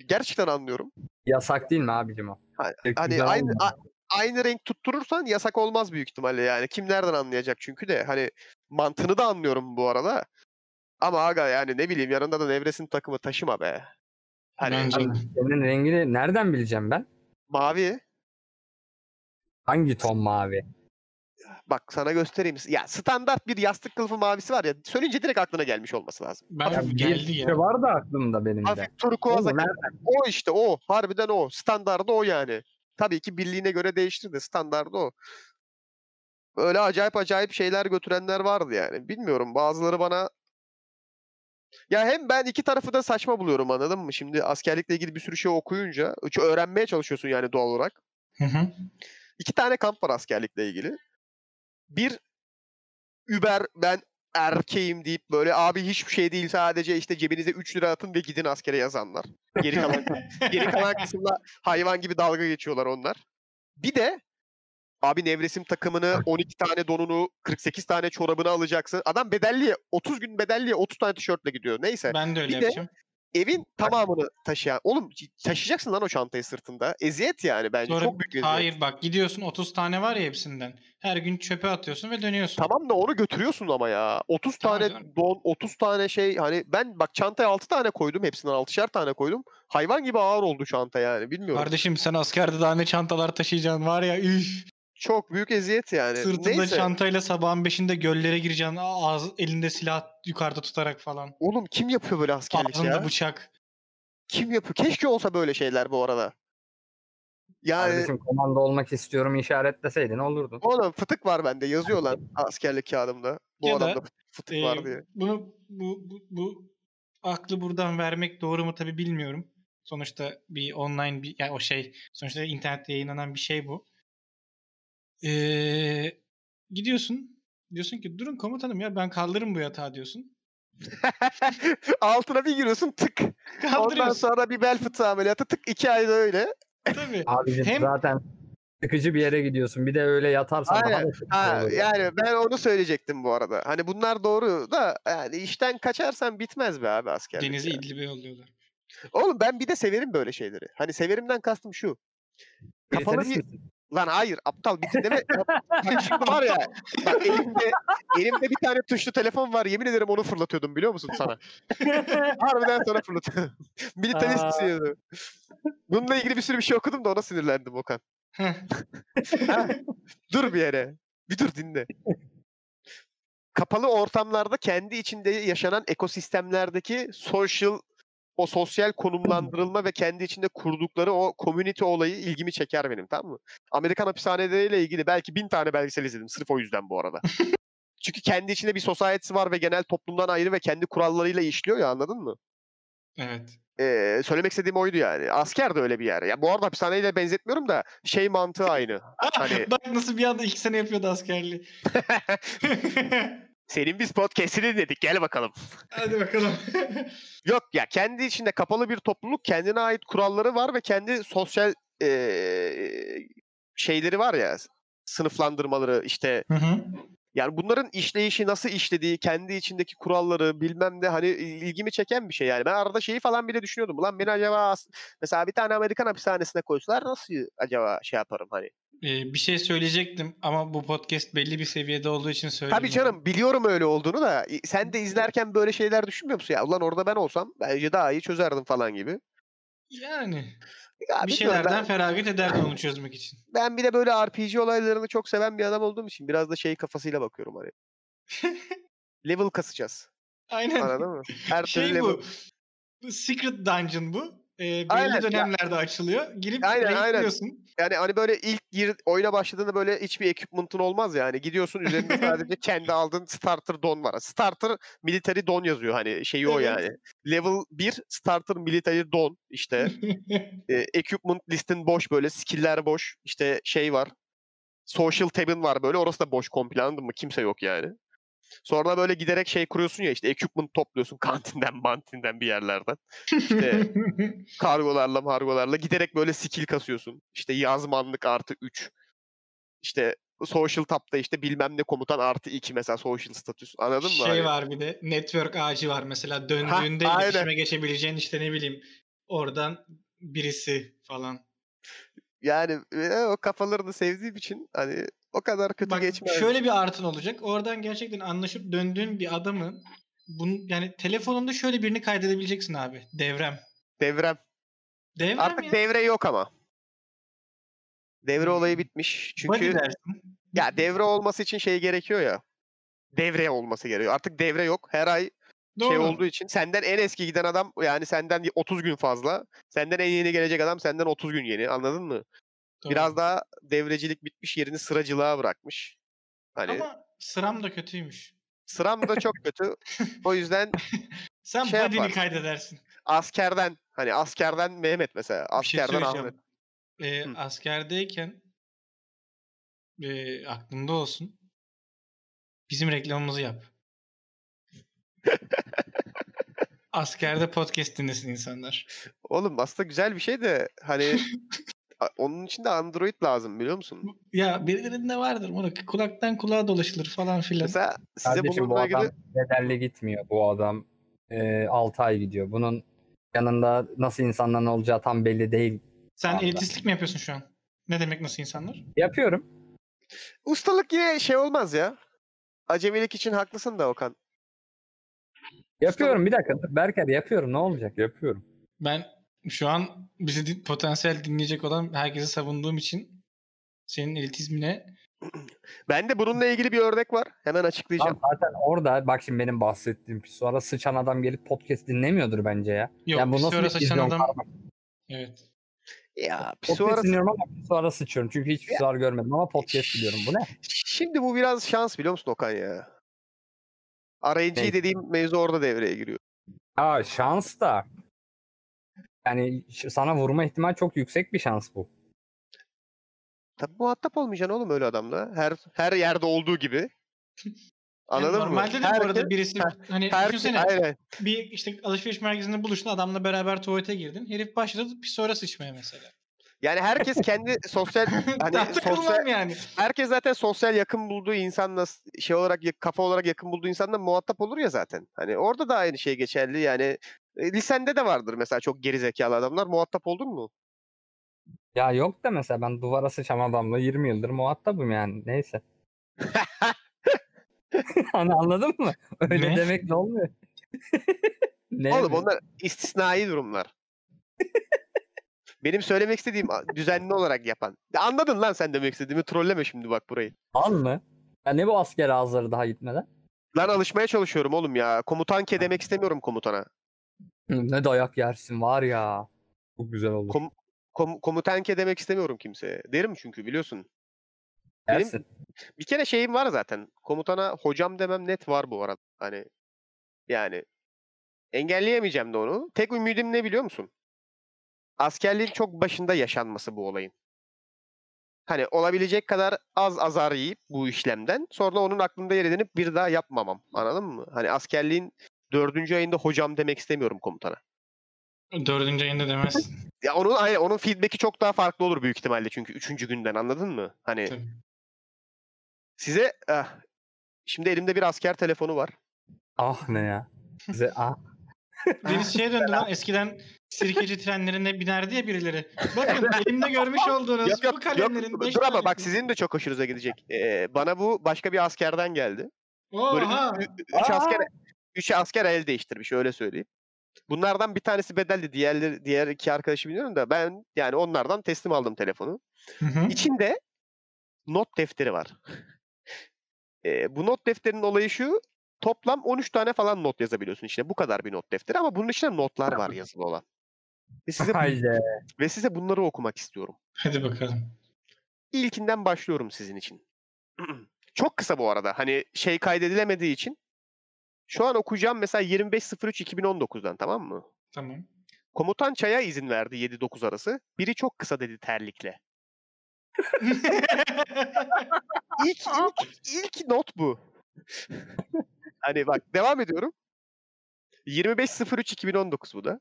Gerçekten anlıyorum. Yasak değil mi abicim o? Hani güzel aynı a- aynı renk tutturursan yasak olmaz büyük ihtimalle yani. Kim nereden anlayacak çünkü de hani mantığını da anlıyorum bu arada. Ama aga yani ne bileyim yanında da Nevres'in takımı taşıma be. Hani Bence de. Senin rengini nereden bileceğim ben? mavi Hangi ton mavi? Bak sana göstereyim. Ya standart bir yastık kılıfı mavisi var ya söyleyince direkt aklına gelmiş olması lazım. Ben bir geldi şey ya. var da aklımda benim de. Hafif turkuaz O işte o. Harbiden o. Standardı o yani. Tabii ki birliğine göre değiştir de standardı o. Öyle acayip acayip şeyler götürenler vardı yani. Bilmiyorum bazıları bana ya hem ben iki tarafı da saçma buluyorum anladın mı? Şimdi askerlikle ilgili bir sürü şey okuyunca öğrenmeye çalışıyorsun yani doğal olarak. Hı hı. İki tane kamp var askerlikle ilgili. Bir Uber ben erkeğim deyip böyle abi hiçbir şey değil sadece işte cebinize 3 lira atın ve gidin askere yazanlar. Geri kalan geri kalan kısımda hayvan gibi dalga geçiyorlar onlar. Bir de abi nevresim takımını 12 tane donunu 48 tane çorabını alacaksın. Adam bedelliye 30 gün bedelliye 30 tane tişörtle gidiyor. Neyse. Ben de öyle Bir de- yapacağım. Evin tamamını taşıyan. Oğlum taşıyacaksın lan o çantayı sırtında. Eziyet yani bence. Sonra, Çok büyük eziyet. hayır bak gidiyorsun 30 tane var ya hepsinden. Her gün çöpe atıyorsun ve dönüyorsun. Tamam da onu götürüyorsun ama ya. 30 Tamam tane canım. don, 30 tane şey hani ben bak çantaya 6 tane koydum. Hepsinden 6'şer tane koydum. Hayvan gibi ağır oldu çanta yani. Bilmiyorum. Kardeşim sen askerde daha ne çantalar taşıyacaksın var ya üf. Çok büyük eziyet yani. Sırtında Neyse. çantayla sabahın beşinde göllere gireceksin. Ağız, elinde silah yukarıda tutarak falan. Oğlum kim yapıyor böyle askerlik Ağzında ya? bıçak. Kim yapıyor? Keşke olsa böyle şeyler bu arada. Yani Kardeşim komando olmak istiyorum işaretleseydin olurdun. oğlum fıtık var bende. Yazıyor lan askerlik kağıdımda. Bu Ya da, adamda fıtık Ee, var diye. bunu bu, bu, bu aklı buradan vermek doğru mu tabi bilmiyorum. Sonuçta bir online bir yani o şey sonuçta internette yayınlanan bir şey bu. Ee, gidiyorsun diyorsun ki durun komutanım ya ben kaldırırım bu yatağı diyorsun. Altına bir giriyorsun tık. Ondan Kaldırıyorsun sonra bir bel fıtığı ameliyatı tık iki ayda öyle. tabii. Abicim Hem- zaten sıkıcı bir yere gidiyorsun. Bir de öyle yatarsan daha Aynen. da sıkıcı Ha, olur. yani ben onu söyleyecektim bu arada. Hani bunlar doğru da yani işten kaçarsan bitmez be abi askerlik. Denizi ya. İdlib'e yolluyorlar. Oğlum ben bir de severim böyle şeyleri. Hani severimden kastım şu. Kapalı Militarist bir... misin? Lan hayır aptal bir dinleme. bak şimdi var ya. Bak elimde, elimde bir tane tuşlu telefon var. Yemin ederim onu fırlatıyordum biliyor musun sana? Harbiden sana fırlatıyordum. Militarist Aa. misin ya? Bununla ilgili bir sürü bir şey okudum da ona sinirlendim Okan. Dur bir yere. Bir dur dinle. Kapalı ortamlarda kendi içinde yaşanan ekosistemlerdeki social o sosyal konumlandırılma ve kendi içinde kurdukları o community olayı ilgimi çeker benim tamam mı? Amerikan hapishaneleriyle ilgili belki bin tane belgesel izledim sırf o yüzden bu arada. Çünkü kendi içinde bir society'si var ve genel toplumdan ayrı ve kendi kurallarıyla işliyor ya anladın mı? evet. Ee, söylemek istediğim oydu yani. Asker de öyle bir yer. Ya bu arada hapishaneyle benzetmiyorum da şey mantığı aynı. Hani- Bak nasıl bir anda iki sene yapıyordu askerliği. Senin biz podcast'ini dedik gel bakalım. Hadi bakalım. Yok ya kendi içinde kapalı bir topluluk kendine ait kuralları var ve kendi sosyal eee, şeyleri var ya sınıflandırmaları işte Hı hı. yani bunların işleyişi nasıl işlediği kendi içindeki kuralları bilmem ne hani ilgimi çeken bir şey yani ben arada şeyi falan bile düşünüyordum ulan beni acaba mesela bir tane Amerikan hapishanesine koysalar nasıl acaba şey yaparım hani Ee, bir şey söyleyecektim ama bu podcast belli bir seviyede olduğu için tabii söylemiyorum. canım biliyorum öyle olduğunu da sen de izlerken böyle şeyler düşünmüyor musun ya ulan orada ben olsam bence daha iyi çözerdim falan gibi Yani Ya bir bilmiyorum, ben- şeylerden feragat ederdim onu çözmek için. ben bir de böyle RPG olaylarını çok seven bir adam olduğum için biraz da şey kafasıyla bakıyorum hani. level kasacağız. Aynen. Anladın mı? Her şey level. Bu Secret Dungeon bu. Ee, belli Aynen, ya- dönemlerde açılıyor. Girip Aynen, aynen. Yani hani böyle ilk gir, oyuna başladığında böyle hiçbir equipment'ın olmaz yani. Gidiyorsun üzerinde sadece kendi aldığın starter don var. Starter military don yazıyor hani şeyi o Evet. yani. Level 1 starter military don işte. e, equipment listin boş böyle skill'ler boş. İşte şey var. Social tab'in var böyle. Orası da boş komple anladın mı? Kimse yok yani. Sonra böyle giderek şey kuruyorsun ya işte equipment topluyorsun kantinden mantinden bir yerlerden. İşte kargolarla margolarla giderek böyle skill kasıyorsun. İşte yazmanlık artı 3. İşte social tab'da işte bilmem ne komutan artı 2 mesela social statüs. Anladın mı? şey Hani- var bir de network ağacı var. Mesela döndüğünde aynen. iletişime geçebileceğin işte ne bileyim oradan birisi falan. Yani e, o kafalarını sevdiğim için hani o kadar kötü Bak geçmez. şöyle bir artın olacak. Oradan gerçekten anlaşıp döndüğün bir adamın bunun yani telefonunda şöyle birini kaydedebileceksin abi. Devrem. Devrem. Devrem Artık ya. devre yok ama. Devre olayı bitmiş. Çünkü ya devre olması için şey gerekiyor ya. Devre olması gerekiyor. Artık devre yok. Her ay şey Doğru. olduğu için senden en eski giden adam yani senden 30 gün fazla. Senden en yeni gelecek adam senden 30 gün yeni. Anladın mı? Doğru. Biraz daha devrecilik bitmiş yerini sıracılığa bırakmış. Hani Ama sıram da kötüymüş. sıram da çok kötü. O yüzden Sen Şey body'ni kaydedersin. askerden hani askerden Mehmet mesela. Şey Askerden söyleyeceğim. Ahmet. Hı. askerdeyken e, aklında olsun. Bizim reklamımızı yap. Askerde podcast dinlesin insanlar. Oğlum aslında güzel bir şey de hani onun için de Android lazım biliyor musun? Ya birilerinde vardır moruk. Kulaktan kulağa dolaşılır falan filan. Mesela size Kardeşim bu bununla adam ilgili bedelli gitmiyor. Bu adam e, 6 ay gidiyor. Bunun yanında nasıl insanların olacağı tam belli değil. Sen elitistlik mi yapıyorsun şu an? Ne demek nasıl insanlar? Yapıyorum. ustalık yine şey olmaz ya. Acemilik için haklısın da Okan. Yapıyorum bir dakika. Berker yapıyorum. Ne olacak? Yapıyorum. Ben şu an bizi di- potansiyel dinleyecek olan herkesi savunduğum için senin elitizmine Ben de bununla ilgili bir örnek var. Hemen açıklayacağım. Lan zaten orada bak şimdi benim bahsettiğim sonra sıçan adam gelip podcast dinlemiyordur bence ya. yok yani bu nasıl bir vizyon adam karmak? evet. Ya Podcast pisuara dinliyorum ama sonra sıçıyorum. Çünkü hiç pisuar görmedim ama podcast biliyorum. Bu ne? Şimdi bu biraz şans biliyor musun Okan ya? RNG dediğim mevzu orada devreye giriyor. Aa şans da. Yani sana vurma ihtimal çok yüksek bir şans bu. Tabii muhatap olmayacaksın oğlum öyle adamla. Her her yerde olduğu gibi. Yani Anladın mı? normalde de bu arada birisi hani herkes- düşünsene aynen. bir işte alışveriş merkezinde buluştun adamla beraber tuvalete girdin. Herif başladı bir sonra sıçmaya mesela. Yani herkes kendi sosyal hani sosyal yani. herkes zaten sosyal yakın bulduğu insanla şey olarak ya- kafa olarak yakın bulduğu insanla muhatap olur ya zaten. Hani orada da aynı şey geçerli. Yani e, lisende de vardır mesela çok geri zekalı adamlar. Muhatap oldun mu? Ya yok da mesela ben duvara sıçan adamla 20 yıldır muhatabım yani. Neyse. hani anladın mı? Öyle Ne? demek ne olmuyor? ne Oğlum mi? onlar istisnai durumlar. Benim söylemek istediğim a- düzenli olarak yapan. Ya anladın lan sen demek istediğimi. Trolleme şimdi bak burayı. Al mı? Ya ne bu asker ağızları daha gitmeden? Lan alışmaya çalışıyorum oğlum ya. Komutan ke demek istemiyorum komutana. Ne dayak yersin var ya. Çok güzel olur. Kom- kom- komutan ke demek istemiyorum kimseye. Derim çünkü biliyorsun. benim-. Bir kere şeyim var zaten. Komutana hocam demem net var bu arada. Hani yani engelleyemeyeceğim de onu. Tek ümidim ne biliyor musun? Askerliğin çok başında yaşanması bu olayın. Hani olabilecek kadar az azar yiyip bu işlemden sonra onun aklında yer edinip bir daha yapmamam. Anladın mı? Hani askerliğin dördüncü ayında hocam demek istemiyorum komutana. Dördüncü ayında demez. Ya onun aynen onun feedback'i çok daha farklı olur büyük ihtimalle çünkü üçüncü günden anladın mı? Hani Tabii. size ah, şimdi elimde bir asker telefonu var. Ah ne ya. Size ah. Deniz şeye döndü lan eskiden sirkeci trenlerine binerdi ya birileri. Bakın elimde görmüş olduğunuz Yok bu yok kalemlerin yok. beş Dur ama bak tanesi. sizin de çok hoşunuza gidecek. Ee, bana bu başka bir askerden geldi. Böyle Oha! üç Aa! asker üç asker el değiştirmiş öyle söyleyeyim. Bunlardan bir tanesi bedelli, diğerleri diğer iki arkadaşı bilmiyorum da ben yani onlardan teslim aldım telefonu. Hı hı. İçinde not defteri var. Ee, bu not defterinin olayı şu. Toplam 13 tane falan not yazabiliyorsun içine. Bu kadar bir not defteri ama bunun içinde notlar var yazılı olan. Ve size, Haydi. ve size bunları okumak istiyorum. Hadi bakalım. İlkinden başlıyorum sizin için. Çok kısa bu arada. Hani şey kaydedilemediği için. Şu an okuyacağım mesela 25.03.2019'dan tamam mı? Tamam. Komutan çaya izin verdi 7-9 arası. Biri çok kısa dedi terlikle. İlk, ilk, ilk not bu. hani bak devam ediyorum. 25.03.2019 bu da.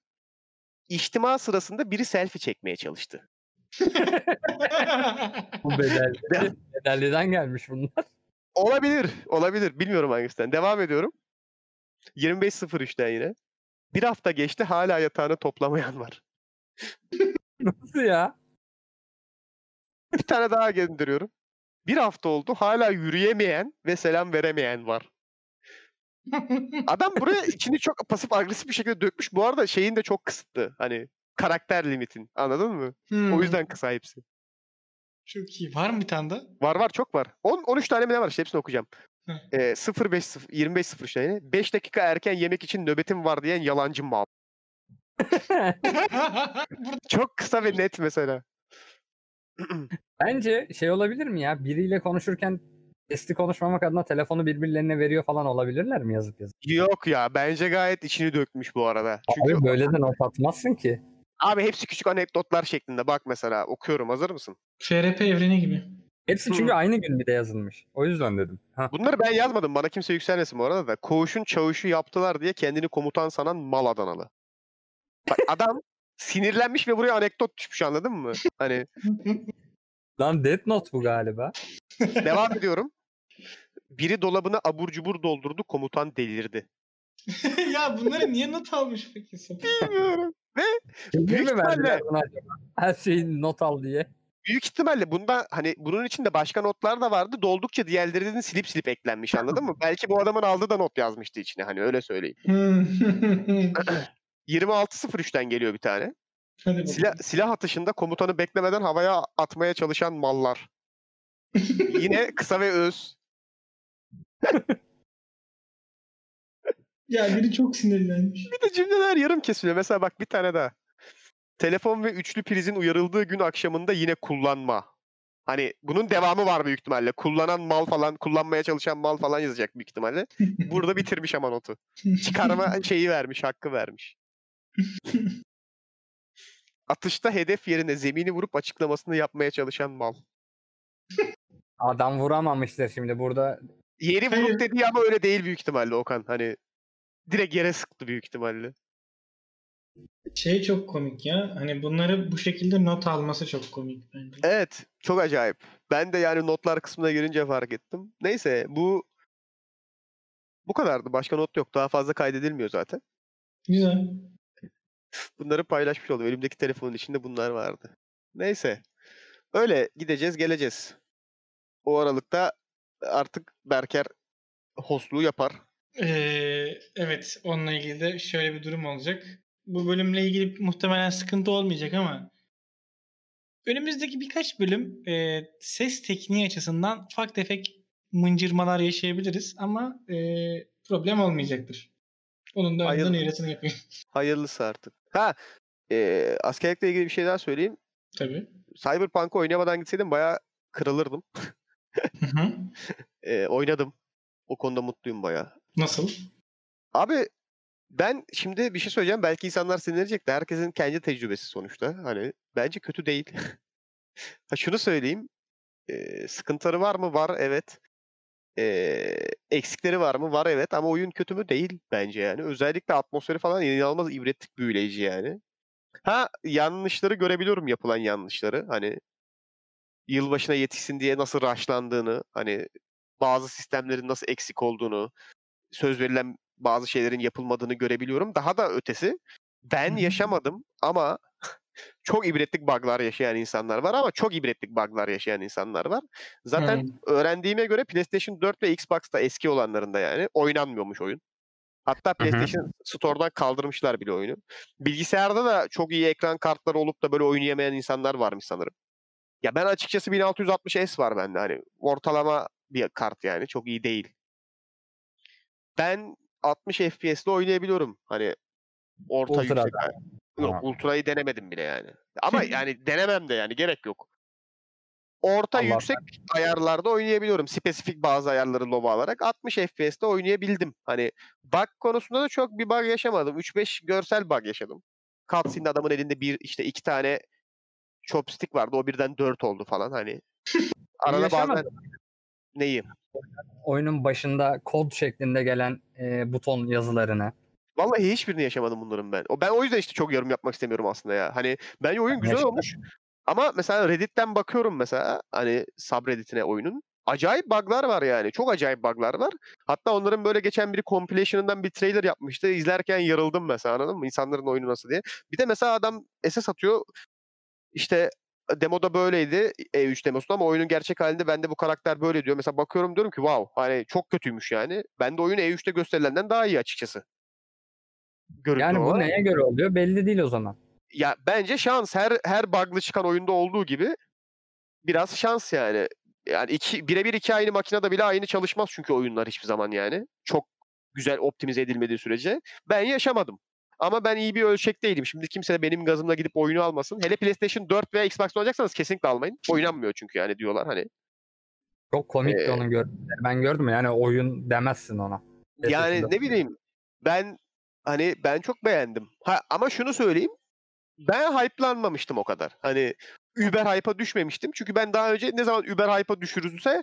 İçtima sırasında biri selfie çekmeye çalıştı. Bu bedelli. Bedelliden gelmiş bunlar. Olabilir, olabilir. Bilmiyorum hangisinden. Devam ediyorum. 25.03'ten yine. Bir hafta geçti hala yatağını toplamayan var. Nasıl ya? Bir tane daha gönderiyorum. Bir hafta oldu hala yürüyemeyen ve selam veremeyen var. Adam buraya içini çok pasif agresif bir şekilde dökmüş. Bu arada şeyin de çok kısıtlı. Hani karakter limitin. Anladın mı? O Hmm, yüzden kısa hepsi. Çok iyi. Var mı bir tane daha? Var var çok var. 10 13 tane mi ne var işte hepsini okuyacağım. Ee, 05 0 25 0 işte. 5 dakika erken yemek için nöbetim var diyen yalancı mal. Çok kısa ve net mesela. Bence şey olabilir mi ya? Biriyle konuşurken sesli konuşmamak adına telefonu birbirlerine veriyor falan olabilirler mi yazık yazık. Yok ya bence gayet içini dökmüş bu arada. Çünkü Abi böyle de not atmazsın ki. abi hepsi küçük anekdotlar şeklinde. Bak mesela okuyorum hazır mısın? FRP evreni gibi. Hepsi çünkü aynı gün bir de yazılmış. O yüzden dedim. Ha. Bunları ben yazmadım. Bana kimse yükselmesin bu arada da. Koğuşun çavuşu yaptılar diye kendini komutan sanan mal Adanalı. Bak adam sinirlenmiş ve buraya anekdot düşmüş anladın mı? Hani Lan Death Note bu galiba. devam ediyorum. Biri dolabına abur cubur doldurdu komutan delirdi. ya bunları niye not almış peki sen? Bilmiyorum. Kim Büyük mi ihtimalle- verdiler buna acaba? Her şeyi not al diye. Büyük ihtimalle bunda hani bunun içinde başka notlar da vardı. Doldukça diğerlerinin silip silip eklenmiş anladın mı? Belki bu adamın aldığı da not yazmıştı içine hani öyle söyleyeyim. Hmm. 26.03'ten geliyor bir tane. Silah, silah atışında komutanı beklemeden havaya atmaya çalışan mallar. Yine kısa ve öz. Ya biri çok sinirlenmiş. Bir de cümleler yarım kesiliyor. Mesela bak bir tane daha. Telefon ve üçlü prizin uyarıldığı gün akşamında yine kullanma. Hani bunun devamı var büyük ihtimalle. Kullanan mal falan, kullanmaya çalışan mal falan yazacak büyük ihtimalle. Burada bitirmiş ama notu. Çıkarma şeyi vermiş, hakkı vermiş. Atışta hedef yerine zemini vurup açıklamasını yapmaya çalışan mal. Adam vuramamıştır şimdi burada. Yeri vurup dediği ama öyle değil büyük ihtimalle Okan. Hani direkt yere sıktı büyük ihtimalle. Şey çok komik ya. Hani bunları bu şekilde not alması çok komik bence. Evet, çok acayip. Ben de yani notlar kısmına girince fark ettim. Neyse bu bu kadardı. Başka not yok. Daha fazla kaydedilmiyor zaten. Güzel. Bunları paylaşmış oldum. Elimdeki telefonun içinde bunlar vardı. Neyse. Öyle gideceğiz, geleceğiz. O aralıkta artık Berker hostluğu yapar. Ee, evet, onunla ilgili de şöyle bir durum olacak. Bu bölümle ilgili muhtemelen sıkıntı olmayacak ama önümüzdeki birkaç bölüm e, ses tekniği açısından ufak tefek mıncırmalar yaşayabiliriz ama e, problem olmayacaktır. Onun da Hayırlı. uyarısını yapayım. Hayırlısı artık. Ha, eee askerlikle ilgili bir şey daha söyleyeyim. Tabii. Cyberpunk'ı oynamadan gitseydim bayağı kırılırdım. Hı hı. Eee, oynadım. O konuda mutluyum bayağı. Nasıl? Abi ben şimdi bir şey söyleyeceğim. Belki insanlar sinirlenecek de herkesin kendi tecrübesi sonuçta. Hani bence kötü değil. ha şunu söyleyeyim. eee, sıkıntıları var mı? Var evet. Eee, eksikleri var mı? Var evet. Ama oyun kötü mü? Değil bence yani. Özellikle atmosferi falan inanılmaz ibretlik büyüleyici yani. Ha yanlışları görebiliyorum yapılan yanlışları. Hani yılbaşına yetişsin diye nasıl rushlandığını, hani bazı sistemlerin nasıl eksik olduğunu, söz verilen bazı şeylerin yapılmadığını görebiliyorum. Daha da ötesi ben yaşamadım ama çok ibretlik bug'lar yaşayan insanlar var ama çok ibretlik bug'lar yaşayan insanlar var. Zaten Hmm. öğrendiğime göre PlayStation 4 ve Xbox'ta eski olanlarında yani oynanmıyormuş oyun. Hatta PlayStation Store'dan kaldırmışlar bile oyunu. Bilgisayarda da çok iyi ekran kartları olup da böyle oynayamayan insanlar varmış sanırım. Ya ben açıkçası 1660S var bende hani ortalama bir kart yani çok iyi değil. Ben 60 FPS'le oynayabiliyorum. Hani orta Ultra'da. yüksek. ay- Yok ultra'yı denemedim bile yani. Ama yani denemem de yani gerek yok. Orta Allah yüksek ayarlarda oynayabiliyorum. Spesifik bazı ayarları loba alarak 60 FPS'te oynayabildim. Hani bug konusunda da çok bir bug yaşamadım. 3-5 görsel bug yaşadım. Cutscene'de adamın elinde bir işte iki tane chopstick vardı. O birden 4 oldu falan hani. Arada bazen neyi? Oyunun başında kod şeklinde gelen e, buton yazılarını. Vallahi hiçbirini yaşamadım bunların ben. O ben o yüzden işte çok yorum yapmak istemiyorum aslında ya. Hani bence oyun güzel Yaşadım. olmuş. Ama mesela Reddit'ten bakıyorum mesela hani subreddit'ine oyunun. Acayip bug'lar var yani. Çok acayip bug'lar var. Hatta onların böyle geçen biri compilation'ından bir trailer yapmıştı. İzlerken yarıldım mesela anladın mı? İnsanların oyunu nasıl diye. Bir de mesela adam SS atıyor. İşte demoda böyleydi E3 demosunda ama oyunun gerçek halinde bende bu karakter böyle diyor. Mesela bakıyorum diyorum ki wow hani çok kötüymüş yani. Ben de oyun E3'te gösterilenden daha iyi açıkçası. Görüntü Yani bu olarak. neye göre oluyor belli değil o zaman. Ya bence şans her her bug'lı çıkan oyunda olduğu gibi biraz şans yani. Yani iki, birebir iki aynı makinede bile aynı çalışmaz çünkü oyunlar hiçbir zaman yani. Çok güzel optimize edilmediği sürece. Ben yaşamadım. Ama ben iyi bir ölçek değilim. Şimdi kimse de benim gazımla gidip oyunu almasın. Hele PlayStation 4 veya Xbox alacaksanız kesinlikle almayın. Oynanmıyor çünkü yani diyorlar hani. Çok komikti Ee, onun gördükleri. Ben gördüm yani oyun demezsin ona. Yani ne bileyim ben hani ben çok beğendim. Ha, ama şunu söyleyeyim. Ben hype'lanmamıştım o kadar. Hani Uber hype'a düşmemiştim. Çünkü ben daha önce ne zaman Uber hype'a düşürürse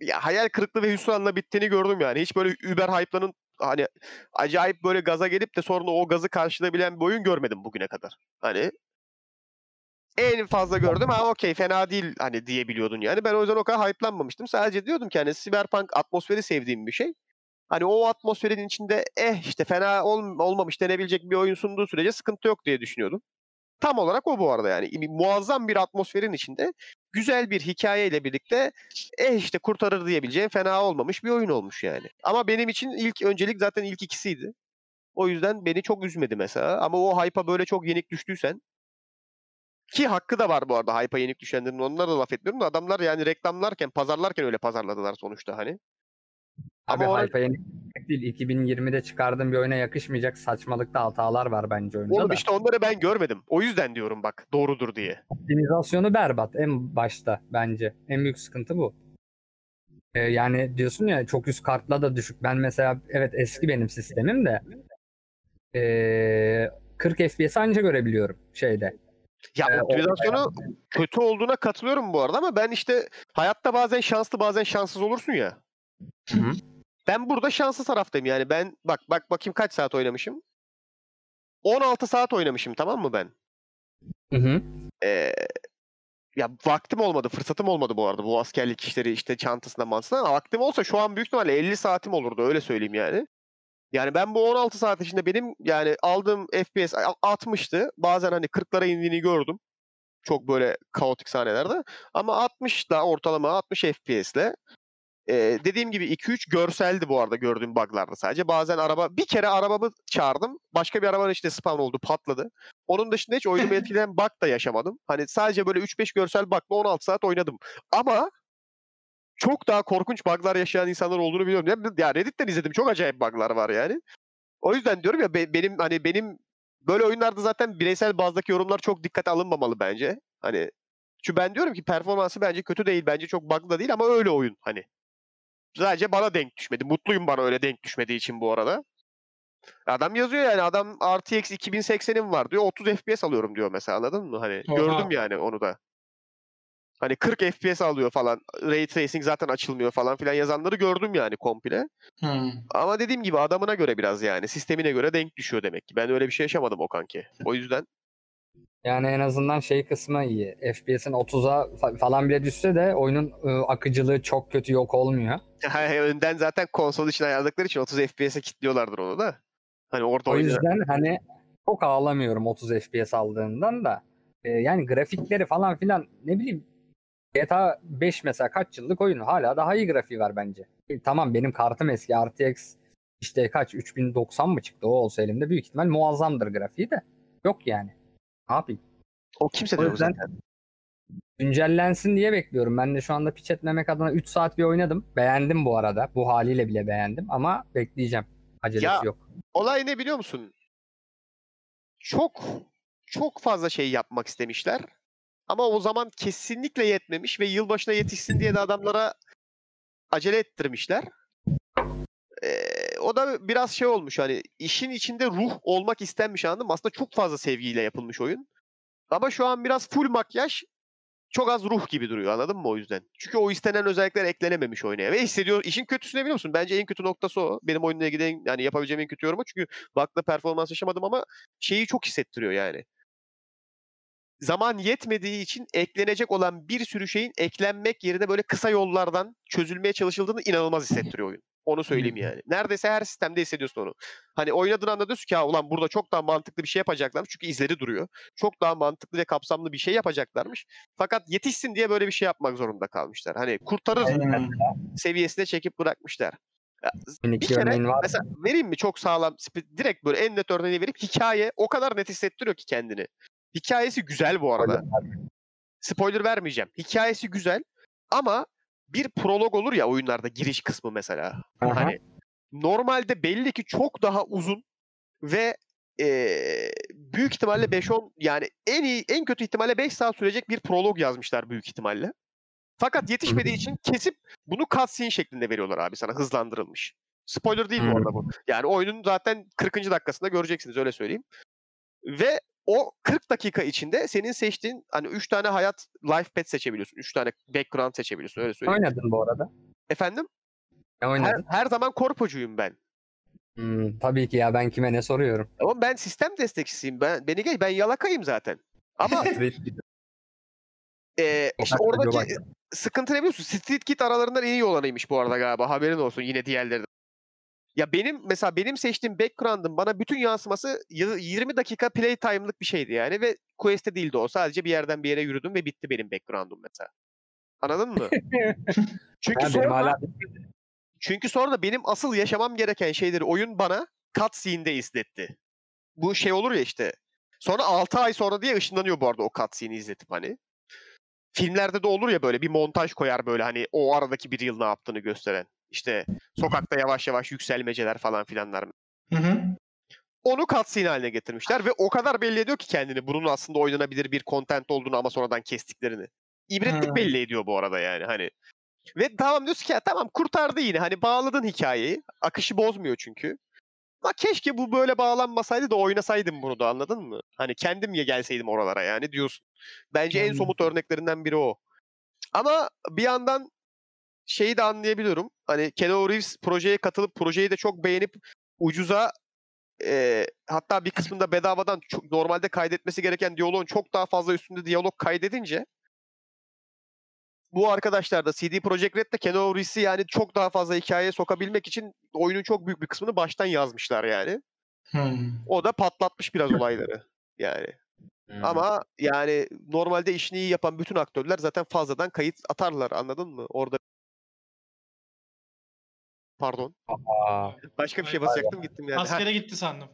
ya hayal kırıklığı ve hüsranla bittiğini gördüm yani. Hiç böyle Uber hype'lanın hani acayip böyle gaza gelip de sonra o gazı karşılayabilen bir oyun görmedim bugüne kadar. Hani en fazla gördüm ha okey fena değil hani diyebiliyordun yani. Ben o yüzden o kadar hype'lanmamıştım. Sadece diyordum ki hani Cyberpunk atmosferi sevdiğim bir şey. Hani o atmosferin içinde eh işte fena ol- olmamış denebilecek bir oyun sunduğu sürece sıkıntı yok diye düşünüyordum. Tam olarak o bu arada yani. Muazzam bir atmosferin içinde güzel bir hikayeyle birlikte eh işte kurtarır diyebileceğim fena olmamış bir oyun olmuş yani. Ama benim için ilk öncelik zaten ilk ikisiydi. O yüzden beni çok üzmedi mesela. Ama o hype'a böyle çok yenik düştüysen ki hakkı da var bu arada hype'a yenik düşenlerin onlara da laf etmiyorum da adamlar yani reklamlarken pazarlarken öyle pazarladılar sonuçta hani. Abi Ama hype'a yenik düşmek değil. 2020'de çıkardığım bir oyuna yakışmayacak saçmalıkta hatalar var bence oyunda Oğlum da. işte onları ben görmedim. O yüzden diyorum bak doğrudur diye. Optimizasyonu berbat en başta bence. En büyük sıkıntı bu. Ee, yani diyorsun ya çok üst kartla da düşük. Ben mesela evet eski benim sistemim de ee, 40 FPS anca görebiliyorum şeyde. Ya Ee, optimizasyonu kötü olduğuna katılıyorum bu arada ama ben işte hayatta bazen şanslı bazen şanssız olursun ya. Hı hı. Ben burada şanslı taraftayım yani ben bak bak bakayım kaç saat oynamışım. 16 saat oynamışım tamam mı ben? Hı hı. Ee, ya vaktim olmadı, fırsatım olmadı bu arada bu askerlik işleri işte çantasına mansına. Ama Vaktim olsa şu an büyük ihtimalle 50 saatim olurdu öyle söyleyeyim yani. Yani ben bu 16 saat içinde benim yani aldığım FPS a- 60'tı. Bazen hani 40'lara indiğini gördüm. Çok böyle kaotik sahnelerde. Ama 60 da ortalama 60 FPS'le. Ee, dediğim gibi 2-3 görseldi bu arada gördüğüm bug'larda sadece. Bazen araba bir kere arabamı çağırdım. Başka bir arabanın işte spawn oldu, patladı. Onun dışında hiç oyunumu etkileyen bug da yaşamadım. Hani sadece böyle 3-5 görsel bug'la 16 saat oynadım. Ama çok daha korkunç bug'lar yaşayan insanlar olduğunu biliyorum. Ya, ya Reddit'ten izledim. Çok acayip bug'lar var yani. O yüzden diyorum ya be- benim hani benim böyle oyunlarda zaten bireysel bazdaki yorumlar çok dikkate alınmamalı bence. Hani çünkü ben diyorum ki performansı bence kötü değil. Bence çok bug'lı da değil ama öyle oyun hani. Sadece bana denk düşmedi. Mutluyum bana öyle denk düşmediği için bu arada. Adam yazıyor yani adam RTX 2080'im var diyor. 30 FPS alıyorum diyor mesela anladın mı? Hani Oha. gördüm yani onu da. Hani 40 FPS alıyor falan. Ray tracing zaten açılmıyor falan filan yazanları gördüm yani komple. Hmm. Ama dediğim gibi adamına göre biraz yani. Sistemine göre denk düşüyor demek ki. Ben öyle bir şey yaşamadım o kanki. O yüzden Yani en azından şey kısmı iyi. FPS'in 30'a fa- falan bile düşse de oyunun ı, akıcılığı çok kötü yok olmuyor. önden zaten konsol için ayarladıkları için 30 FPS'e kilitliyorlardır onu da. Hani orada O yüzden hani çok ağlamıyorum 30 FPS aldığından da. Ee, yani grafikleri falan filan ne bileyim GTA 5 mesela kaç yıllık oyun hala daha iyi grafiği var bence. E, tamam benim kartım eski RTX işte kaç 3090 mı çıktı o olsa elimde büyük ihtimal muazzamdır grafiği de. Yok yani. Yapayım? O kimse de yok zaten. güncellensin diye bekliyorum. Ben de şu anda piç etmemek adına 3 saat bir oynadım. Beğendim bu arada. Bu haliyle bile beğendim ama bekleyeceğim. Acelesi Ya, yok. Olay ne biliyor musun? Çok çok fazla şey yapmak istemişler. Ama o zaman kesinlikle yetmemiş ve yılbaşına yetişsin diye de adamlara acele ettirmişler. Ee, o da biraz şey olmuş hani işin içinde ruh olmak istenmiş anladın mı? Aslında çok fazla sevgiyle yapılmış oyun. Ama şu an biraz full makyaj çok az ruh gibi duruyor anladın mı o yüzden? Çünkü o istenen özellikler eklenememiş oyuna. Ve hissediyor. işin kötüsü ne biliyor musun? Bence en kötü noktası o. Benim oyunla ilgili en, yani yapabileceğim en kötü yorum o. Çünkü bug'la performans yaşamadım ama şeyi çok hissettiriyor yani. Zaman yetmediği için eklenecek olan bir sürü şeyin eklenmek yerine böyle kısa yollardan çözülmeye çalışıldığını inanılmaz hissettiriyor oyun. Onu söyleyeyim yani. Neredeyse her sistemde hissediyorsun onu. Hani oynadığın anda diyorsun ki ya ulan burada çok daha mantıklı bir şey yapacaklarmış. Çünkü izleri duruyor. Çok daha mantıklı ve kapsamlı bir şey yapacaklarmış. Fakat yetişsin diye böyle bir şey yapmak zorunda kalmışlar. Hani kurtarır seviyesine çekip bırakmışlar. Bir kere var. mesela vereyim mi çok sağlam direkt böyle en net örneğini verip hikaye o kadar net hissettiriyor ki kendini. Hikayesi güzel bu arada. Spoiler vermeyeceğim. Hikayesi güzel ama bir prolog olur ya oyunlarda giriş kısmı mesela. Aha. Hani normalde belli ki çok daha uzun ve eee, büyük ihtimalle 5-10 yani en iyi en kötü ihtimalle 5 saat sürecek bir prolog yazmışlar büyük ihtimalle. Fakat yetişmediği için kesip bunu cutscene şeklinde veriyorlar abi sana hızlandırılmış. Spoiler değil bu Hmm. arada bu. Yani oyunun zaten 40. dakikasında göreceksiniz öyle söyleyeyim. Ve o 40 dakika içinde senin seçtiğin hani 3 tane hayat life path seçebiliyorsun. 3 tane background seçebiliyorsun öyle söyleyeyim. Oynadın bu arada. Efendim? Ne Her, oynadın? her zaman korpocuyum ben. Hmm, tabii ki ya ben kime ne soruyorum. Ama ben sistem destekçisiyim. Ben beni geç ben yalakayım zaten. Ama eee işte oradaki sıkıntı ne biliyorsun? Street Kid aralarından en iyi olanıymış bu arada galiba. Haberin olsun yine diğerleri. Ya benim mesela benim seçtiğim background'ım bana bütün yansıması y- 20 dakika playtime'lık bir şeydi yani ve quest'te değildi o. Sadece bir yerden bir yere yürüdüm ve bitti benim background'um mesela. Anladın mı? Çünkü sonra, hala çünkü sonra da benim asıl yaşamam gereken şeyleri oyun bana cutscene'de izletti. Bu şey olur ya işte. Sonra 6 ay sonra diye ışınlanıyor bu arada o cutscene'i izletip hani. Filmlerde de olur ya böyle bir montaj koyar böyle hani o aradaki bir yıl ne yaptığını gösteren. İşte sokakta yavaş yavaş yükselmeceler falan filanlar. Hı hı. Onu cutscene haline getirmişler ve o kadar belli ediyor ki kendini bunun aslında oynanabilir bir content olduğunu ama sonradan kestiklerini. İbretlik Ha. belli ediyor bu arada yani hani. Ve tamam diyorsun ki ya tamam kurtardı yine hani bağladın hikayeyi. Akışı bozmuyor çünkü. Ama keşke bu böyle bağlanmasaydı da oynasaydım bunu da anladın mı? Hani kendim ya gelseydim oralara yani diyorsun. Bence en somut örneklerinden biri o. Ama bir yandan şeyi de anlayabiliyorum. Hani Keanu Reeves projeye katılıp projeyi de çok beğenip ucuza e, hatta bir kısmında bedavadan çok, normalde kaydetmesi gereken diyaloğun çok daha fazla üstünde diyalog kaydedince bu arkadaşlar da CD Projekt Red de Keanu Reeves'i yani çok daha fazla hikayeye sokabilmek için oyunun çok büyük bir kısmını baştan yazmışlar yani. Hmm. O da patlatmış biraz olayları yani. Hmm. Ama yani normalde işini iyi yapan bütün aktörler zaten fazladan kayıt atarlar anladın mı? Orada Pardon. Aa, Başka bir şey basacaktım gittim yani. Askere gitti sandım.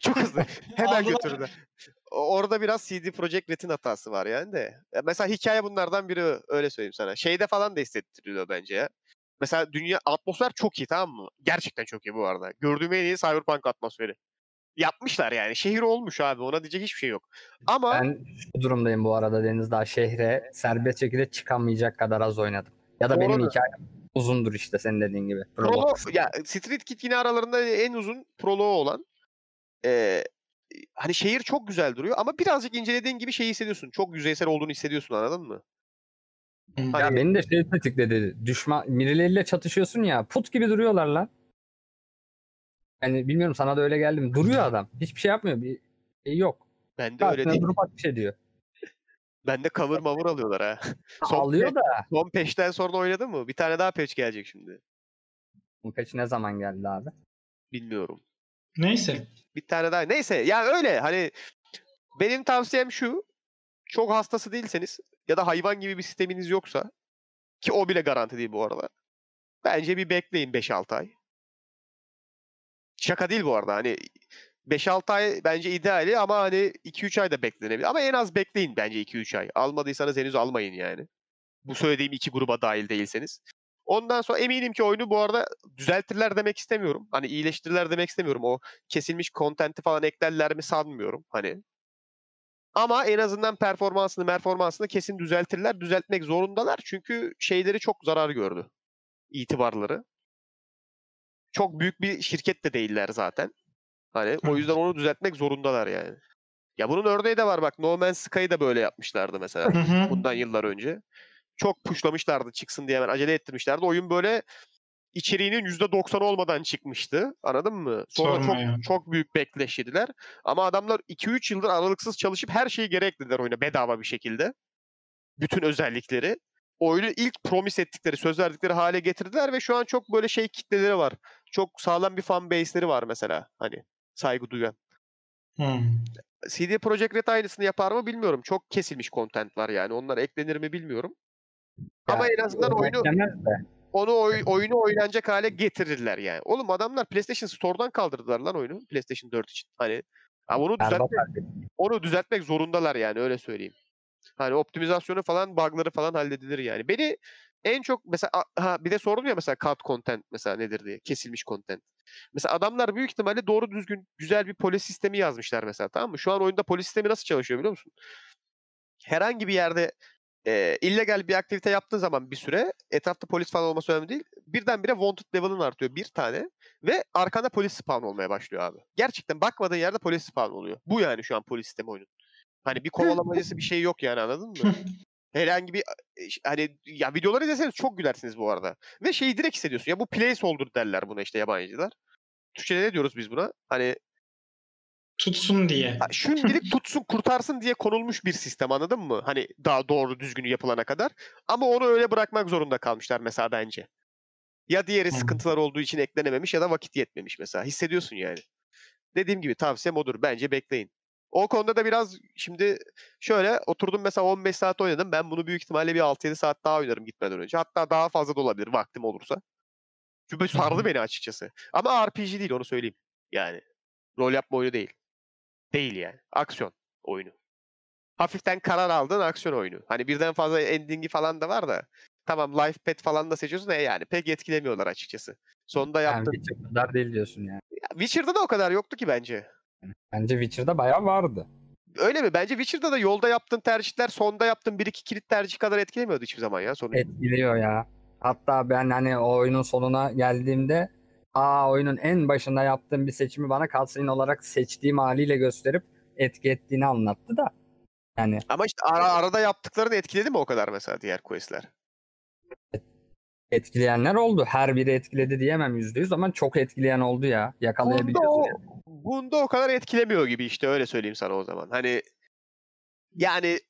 çok hızlı. Hemen götürdü. Orada biraz CD Projekt Red'in hatası var yani de. Ya Mesela hikaye bunlardan biri öyle söyleyeyim sana. Şeyde falan da hissettiriyor bence ya. Mesela dünya atmosfer çok iyi tamam mı? Gerçekten çok iyi bu arada. Gördüğüm en iyi Cyberpunk atmosferi. Yapmışlar yani. Şehir olmuş abi. Ona diyecek hiçbir şey yok. Ama ben şu durumdayım bu arada Deniz daha şehre serbest şekilde çıkamayacak kadar az oynadım. Ya da benim hikayem uzundur işte senin dediğin gibi. Prolo Prolog. ya Street Kid yine aralarında en uzun proloğu olan eee, hani şehir çok güzel duruyor ama birazcık incelediğin gibi şeyi hissediyorsun. Çok yüzeysel olduğunu hissediyorsun anladın mı? Hani- Ya beni de şey tetikledi. Düşman birileriyle çatışıyorsun ya. Put gibi duruyorlar lan. Yani bilmiyorum sana da öyle geldi mi? Duruyor adam. Hiçbir şey yapmıyor. Bir şey yok. Bende öyle Karşına değil. durup ateş ediyor. Bende cover mavur alıyorlar ha. Son Alıyor da. Son peşten sonra oynadın mı? Bir tane daha peş gelecek şimdi. Bu peç ne zaman geldi abi? Bilmiyorum. Neyse. Bir tane daha. Neyse ya öyle hani benim tavsiyem şu. Çok hastası değilseniz ya da hayvan gibi bir sisteminiz yoksa ki o bile garanti değil bu arada. Bence bir bekleyin 5-6 ay. Şaka değil bu arada. Hani 5-6 ay bence ideali ama hani 2-3 ay da beklenebilir. Ama en az bekleyin bence 2-3 ay. Almadıysanız henüz almayın yani. Bu söylediğim iki gruba dahil değilseniz. Ondan sonra eminim ki oyunu bu arada düzeltirler demek istemiyorum. Hani iyileştirirler demek istemiyorum. O kesilmiş kontenti falan eklerler mi sanmıyorum. Hani ama en azından performansını, performansını kesin düzeltirler. Düzeltmek zorundalar. Çünkü şeyleri çok zarar gördü. İtibarları. Çok büyük bir şirket de değiller zaten. Hani o yüzden onu düzeltmek zorundalar yani. Ya bunun örneği de var bak. No Man's Sky'ı da böyle yapmışlardı mesela bundan yıllar önce. Çok puşlamışlardı çıksın diye hemen acele ettirmişlerdi. Oyun böyle içeriğinin %90 olmadan çıkmıştı. Anladın mı? Sonra Sorma çok ya. çok büyük backlash yediler. Ama adamlar 2-3 yıldır aralıksız çalışıp her şeyi geri eklediler oyuna bedava bir şekilde. Bütün özellikleri. oyunu ilk promise ettikleri, söz verdikleri hale getirdiler ve şu an çok böyle şey kitleleri var. Çok sağlam bir fan base'leri var mesela hani saygı duyan. Hmm. CD Projekt Red aynısını yapar mı bilmiyorum. Çok kesilmiş content var yani. Onlar eklenir mi bilmiyorum. Ama Ya, en azından oyunu onu oy- oyunu oynanacak hale getirirler yani. Oğlum adamlar PlayStation Store'dan kaldırdılar lan oyunu PlayStation 4 için. Hani ama onu düzeltmek, onu düzeltmek zorundalar yani öyle söyleyeyim. Hani optimizasyonu falan bug'ları falan halledilir yani. Beni en çok mesela ha bir de sordum ya mesela cut content mesela nedir diye. Kesilmiş content. Mesela adamlar büyük ihtimalle doğru düzgün güzel bir polis sistemi yazmışlar mesela tamam mı? Şu an oyunda polis sistemi nasıl çalışıyor biliyor musun? Herhangi bir yerde e, illegal bir aktivite yaptığın zaman bir süre etrafta polis falan olması önemli değil. Birdenbire wanted level'ın artıyor bir tane ve arkanda polis spawn olmaya başlıyor abi. Gerçekten bakmadığın yerde polis spawn oluyor. Bu yani şu an polis sistemi oyunun. Hani bir kovalamacası bir şey yok yani anladın mı? Herhangi bir e, hani ya videoları izleseniz çok gülersiniz bu arada. Ve şeyi direkt hissediyorsun. Ya bu placeholder derler buna işte yabancılar. Türkçe'de ne diyoruz biz buna? Hani Tutsun diye. Şimdilik tutsun kurtarsın diye konulmuş bir sistem anladın mı? Hani daha doğru düzgünü yapılana kadar. Ama onu öyle bırakmak zorunda kalmışlar mesela bence. Ya diğeri sıkıntılar olduğu için eklenememiş ya da vakit yetmemiş mesela. Hissediyorsun yani. Dediğim gibi tavsiyem odur. Bence bekleyin. O konuda da biraz şimdi şöyle oturdum mesela 15 saat oynadım. Ben bunu büyük ihtimalle bir 6-7 saat daha oynarım gitmeden önce. Hatta daha fazla da olabilir vaktim olursa. Çünkü sardı beni açıkçası. Ama RPG değil onu söyleyeyim. Yani. Rol yapma oyunu değil. Değil yani. Aksiyon oyunu. Hafiften karar aldığın aksiyon oyunu. Hani birden fazla endingi falan da var da. Tamam life pet falan da seçiyorsun da yani pek etkilemiyorlar açıkçası. Sonunda Yani yaptığın... Witcher kadar değil diyorsun yani. Witcher'da da o kadar yoktu ki bence. Bence Witcher'da bayağı vardı. Öyle mi? Bence Witcher'da da yolda yaptığın tercihler sonda yaptığın bir iki kilit tercih kadar etkilemiyordu hiçbir zaman ya sonucu. Etkiliyor ya. Hatta ben hani o oyunun sonuna geldiğimde aa oyunun en başında yaptığım bir seçimi bana cutscene olarak seçtiğim haliyle gösterip etki ettiğini anlattı da. Yani Ama işte ara, arada yaptıklarını etkiledi mi o kadar mesela diğer questler? Etkileyenler oldu. Her biri etkiledi diyemem yüzde yüz ama çok etkileyen oldu ya. Bunda Yakalayabiliyorsun. o, yani. bunda o kadar etkilemiyor gibi işte öyle söyleyeyim sana o zaman. Hani yani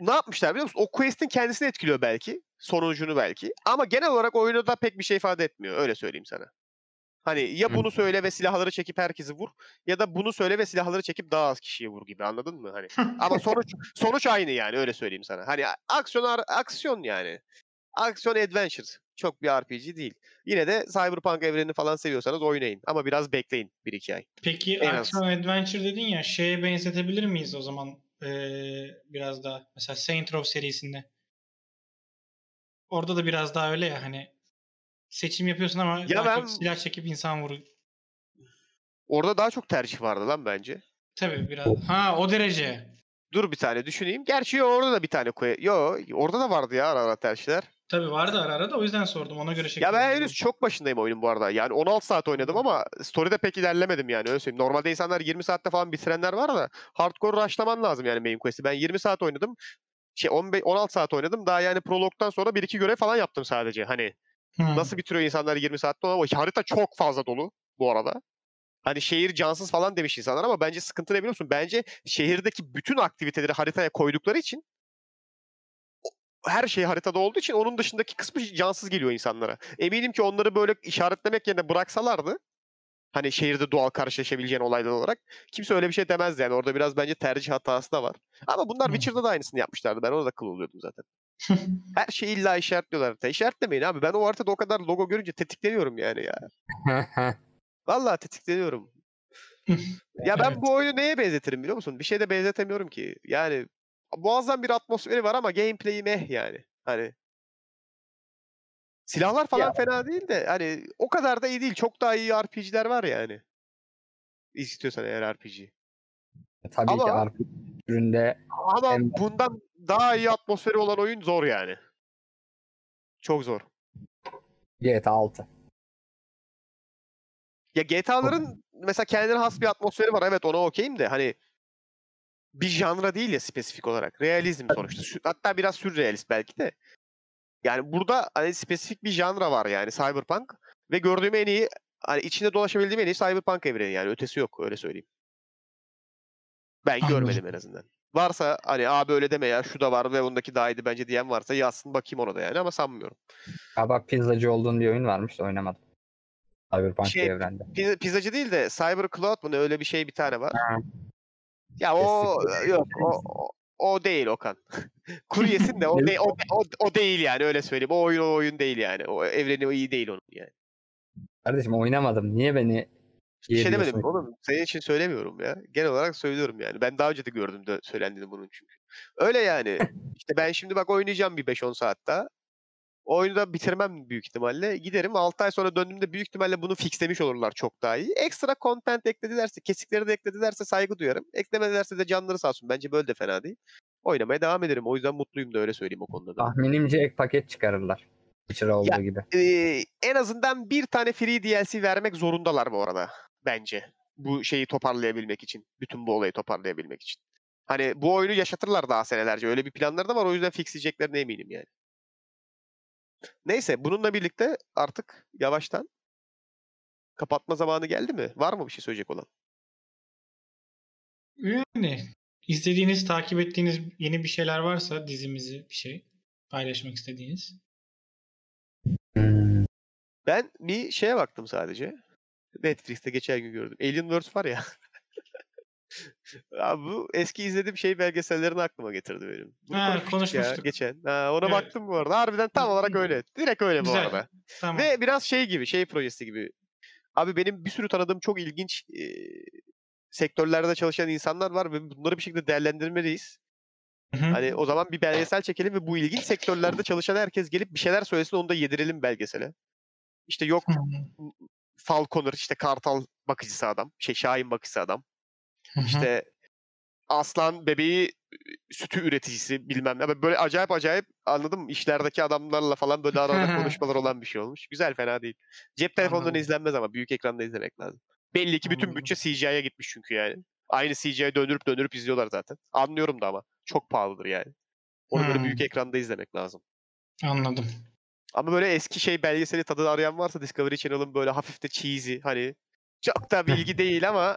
ne yapmışlar biliyor musun? O quest'in kendisini etkiliyor belki. Sonucunu belki. Ama genel olarak oyunda da pek bir şey ifade etmiyor. Öyle söyleyeyim sana. Hani ya bunu söyle ve silahları çekip herkesi vur ya da bunu söyle ve silahları çekip daha az kişiye vur gibi anladın mı? Hani ama sonuç sonuç aynı yani öyle söyleyeyim sana. Hani aksiyon aksiyon yani. Aksiyon adventure. Çok bir RPG değil. Yine de Cyberpunk evrenini falan seviyorsanız oynayın ama biraz bekleyin 1-2 ay. Peki En az. aksiyon adventure dedin ya şeye benzetebilir miyiz o zaman Ee, biraz daha mesela Saint Row serisinde. Orada da biraz daha öyle ya hani seçim yapıyorsun ama Ya daha ben- çok silah çekip insan vur. Orada daha çok tercih vardı lan bence. Tabii biraz. Ha o derece. Dur bir tane düşüneyim. Gerçi yo, orada da bir tane koy. Yo orada da vardı ya ara ara tercihler. Tabii vardı ara ara da o yüzden sordum ona göre Ya ben henüz çok başındayım oyunun bu arada. Yani 16 saat oynadım ama story'de pek ilerlemedim yani öyle söyleyeyim. Normalde insanlar 20 saatte falan bitirenler var da hardcore rushlaman lazım yani main quest'i. Ben 20 saat oynadım. Şey 15 16 saat oynadım. Daha yani prolog'dan sonra 1-2 görev falan yaptım sadece. Hani Hı. nasıl bitiriyor insanlar 20 saatte ama harita çok fazla dolu bu arada. Hani şehir cansız falan demiş insanlar ama bence sıkıntı ne biliyor musun? Bence şehirdeki bütün aktiviteleri haritaya koydukları için her şey haritada olduğu için onun dışındaki kısmı cansız geliyor insanlara. Eminim ki onları böyle işaretlemek yerine bıraksalardı hani şehirde doğal karşılaşabileceğin olaylar olarak kimse öyle bir şey demezdi yani. Orada biraz bence tercih hatası da var. Ama bunlar. Witcher'da da aynısını yapmışlardı. Ben orada kıl oluyordum zaten. Her şeyi illa işaretliyorlar haritaya. İşaretlemeyin abi. Ben o haritada o kadar logo görünce tetikleniyorum yani ya. Vallahi tetikleniyorum. Ya ben Evet. bu oyunu neye benzetirim biliyor musun? Bir şeye de benzetemiyorum ki. Yani muazzam bir atmosferi var ama gameplay'i meh yani. Hani silahlar falan Ya. fena değil de hani o kadar da iyi değil. Çok daha iyi RPG'ler var yani. İstiyorsan eğer RPG. Tabii ki Ama- RPG türünde Ama En- bundan daha iyi atmosferi olan oyun zor yani. Çok zor. GTA 6. Ya GTA'ların mesela kendine has bir atmosferi var. Evet ona okeyim de hani bir janra değil ya spesifik olarak. Realizm sonuçta. Hatta biraz sürrealist belki de. Yani burada hani spesifik bir janra var yani Cyberpunk ve gördüğüm en iyi hani içinde dolaşabildiğim en iyi Cyberpunk evreni yani ötesi yok öyle söyleyeyim. Ben Anladım. görmedim en azından. Varsa hani abi öyle deme ya şu da var ve ondaki daha iyiydi bence diyen varsa yazsın bakayım ona da yani ama sanmıyorum. Ha bak pizzacı olduğun bir oyun varmış da oynamadım. Cyberpunk Şey, evrende. Piz- Pizzacı değil de Cyber Cloud mu ne öyle bir şey bir tane var. Ha. Ya o yok o, o, değil Okan. Kuru yesin de o, de, o, o, o değil yani öyle söyleyeyim. O oyun o oyun değil yani. O evreni o iyi değil onun yani. Kardeşim oynamadım. Niye beni Bir şey demedim oğlum. Senin için söylemiyorum ya. Genel olarak söylüyorum yani. Ben daha önce de gördüm de söylendiğini bunun çünkü. Öyle yani. İşte ben şimdi bak oynayacağım bir 5-10 saat daha. O oyunu da bitirmem büyük ihtimalle. Giderim 6 ay sonra döndüğümde büyük ihtimalle bunu fixlemiş olurlar çok daha iyi. Ekstra content ekledilerse, kesikleri de ekledilerse saygı duyarım. Eklemedilerse de canları sağ olsun. Bence böyle de fena değil. Oynamaya devam ederim. O yüzden mutluyum da öyle söyleyeyim o konuda da. Tahminimce ek paket çıkarırlar. Witcher olduğu gibi. Ee, en azından bir tane free DLC vermek zorundalar bu arada. Bence. Bu şeyi toparlayabilmek için. Bütün bu olayı toparlayabilmek için. Hani bu oyunu yaşatırlar daha senelerce. Öyle bir planları da var. O yüzden fixleyeceklerine eminim yani. Neyse bununla birlikte artık yavaştan kapatma zamanı geldi mi? Var mı bir şey söyleyecek olan? Yani izlediğiniz, takip ettiğiniz yeni bir şeyler varsa dizimizi bir şey paylaşmak istediğiniz. Ben bir şeye baktım sadece. Netflix'te geçen gün gördüm. Alienverse var ya. Abi bu eski izlediğim şey belgesellerini aklıma getirdi benim. Bunu Ha, konuşmuştuk ya geçen. Ha, ona Evet. baktım bu arada. Harbiden tam olarak öyle. Direkt öyle bu Güzel. arada. Tamam. Ve biraz şey gibi, şey projesi gibi. Abi benim bir sürü tanıdığım çok ilginç e, sektörlerde çalışan insanlar var ve bunları bir şekilde değerlendirmeliyiz. Hı hı. Hani o zaman bir belgesel çekelim ve bu ilginç sektörlerde çalışan herkes gelip bir şeyler söylesin onu da yedirelim belgesele. İşte yok Falconer işte kartal bakıcısı adam. Şey Şahin bakıcısı adam. İşte aslan bebeği sütü üreticisi bilmem ne. Böyle acayip acayip anladın mı? İşlerdeki adamlarla falan böyle arada konuşmalar olan bir şey olmuş. Güzel fena değil. Cep telefonundan izlenmez ama büyük ekranda izlemek lazım. Belli ki bütün bütçe CGI'ye gitmiş çünkü yani. Aynı CGI'ye döndürüp döndürüp izliyorlar zaten. Anlıyorum da ama. Çok pahalıdır yani. Onu böyle büyük Hmm. ekranda izlemek lazım. Anladım. Ama böyle eski şey belgeseli tadını arayan varsa Discovery Channel'ın böyle hafif de cheesy hani çok da bilgi değil ama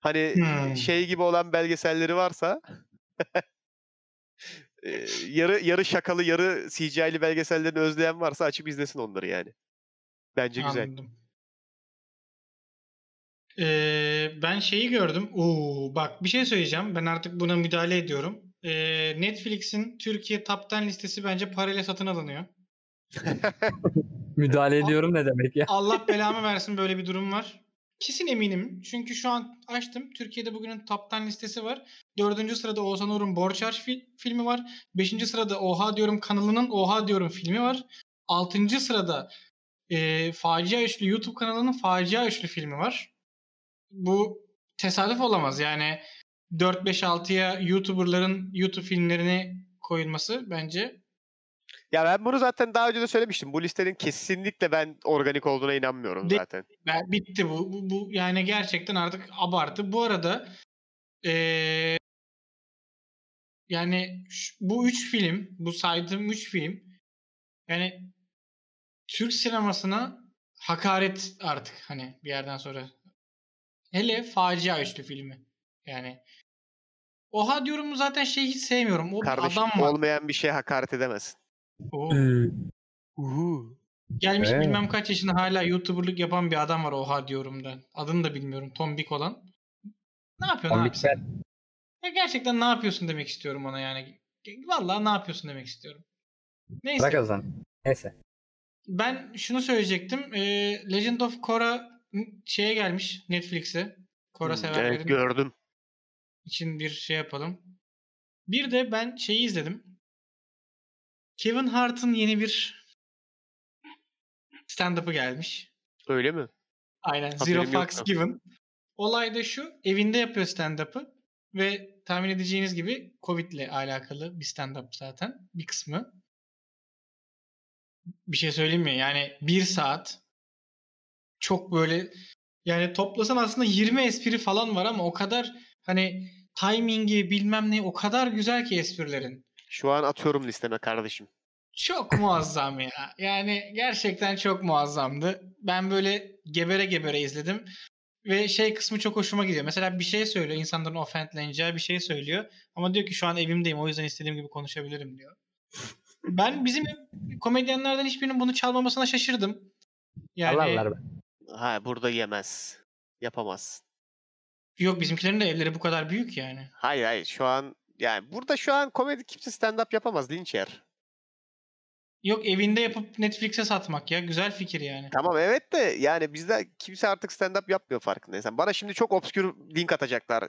hani Hmm. şey gibi olan belgeselleri varsa yarı yarı şakalı yarı CGI'li belgesellerini özleyen varsa açıp izlesin onları yani. Bence güzel. Anladım. Ee, ben şeyi gördüm. Oo, bak bir şey söyleyeceğim. Ben artık buna müdahale ediyorum. Ee, Netflix'in Türkiye Top 10 listesi bence parayla satın alınıyor. Müdahale ediyorum ne demek ya? Allah belamı versin böyle bir durum var. Kesin eminim. Çünkü şu an açtım. Türkiye'de bugünün top 10 listesi var. Dördüncü sırada Oğuzhan Uğur'un Borç Harç fil- filmi var. Beşinci sırada Oha Diyorum kanalının Oha Diyorum filmi var. Altıncı sırada e, Facia Üçlü YouTube kanalının Facia Üçlü filmi var. Bu tesadüf olamaz. Yani 4-5-6'ya YouTuber'ların YouTube filmlerini koyulması bence Ya ben bunu zaten daha önce de söylemiştim. Bu listenin kesinlikle ben organik olduğuna inanmıyorum zaten. Ben, bitti bu. bu. Bu yani gerçekten artık abartı. Bu arada eee, yani ş- bu üç film, bu saydığım üç film yani Türk sinemasına hakaret artık hani bir yerden sonra. Hele facia üçlü filmi. Yani Oha diyorum zaten şeyi hiç sevmiyorum. O Kardeşim adam var. olmayan bir şeye hakaret edemezsin. O Uhu. gelmiş Evet. bilmem kaç yaşında hala YouTuber'lık yapan bir adam var Oha diyorumdan. Adını da bilmiyorum. Tombik olan. Ne yapıyor? Ne Tombik yapsın? ben. Ya gerçekten ne yapıyorsun demek istiyorum ona yani. Vallahi ne yapıyorsun demek istiyorum. Neyse. Bırak o zaman. Neyse. Ben şunu söyleyecektim. Ee, Legend of Korra şeye gelmiş Netflix'e. Korra Hmm, severlerin Evet gördüm. için bir şey yapalım. Bir de ben şeyi izledim. Kevin Hart'ın yeni bir stand-up'ı gelmiş. Öyle mi? Aynen. Haberim Zero. Fucks Given. Olay da şu. Evinde yapıyor stand-up'ı. Ve tahmin edeceğiniz gibi Covid'le alakalı bir stand-up zaten. Bir kısmı. Bir şey söyleyeyim mi? Yani bir saat çok böyle yani toplasan aslında 20 espri falan var ama o kadar hani timingi bilmem ne o kadar güzel ki esprilerin. Şu an atıyorum listeme kardeşim. Çok muazzam ya. Yani gerçekten çok muazzamdı. Ben böyle gebere gebere izledim. Ve şey kısmı çok hoşuma gidiyor. Mesela bir şey söylüyor. insanların offendleneceği bir şey söylüyor. Ama diyor ki şu an evimdeyim. O yüzden istediğim gibi konuşabilirim diyor. Ben bizim komedyenlerden hiçbirinin bunu çalmamasına şaşırdım. Yani Alarlar be. Ha burada yemez. Yapamaz. yok bizimkilerin de evleri bu kadar büyük yani. Hayır hayır şu an yani burada şu an komedi kimse stand-up yapamaz linç yer. Yok evinde yapıp Netflix'e satmak ya. Güzel fikir yani. Tamam evet de yani bizde kimse artık stand-up yapmıyor farkındaysan. Bana şimdi çok obskür link atacaklar.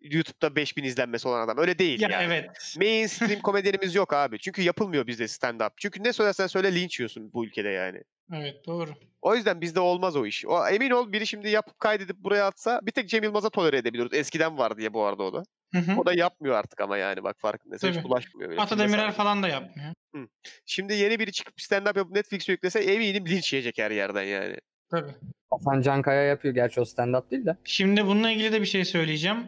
YouTube'da 5000 izlenmesi olan adam. Öyle değil Ya yani. evet. Mainstream komedyenimiz yok abi. Çünkü yapılmıyor bizde stand-up. Çünkü ne söylersen söyle linç yiyorsun bu ülkede yani. Evet doğru. O yüzden bizde olmaz o iş. O, emin ol biri şimdi yapıp kaydedip buraya atsa bir tek Cem Yılmaz'a tolere edebiliyoruz. Eskiden var diye bu arada o da. Hı hı. O da yapmıyor artık ama yani bak farkındaysan hiç bulaşmıyor. Ata Demirer falan da yapmıyor. Şimdi yeni biri çıkıp stand-up yapıp Netflix'e yüklese eminim linç yiyecek her yerden yani. Tabii. Hasan Cankaya yapıyor. Gerçi o stand-up değil de. Şimdi bununla ilgili de bir şey söyleyeceğim.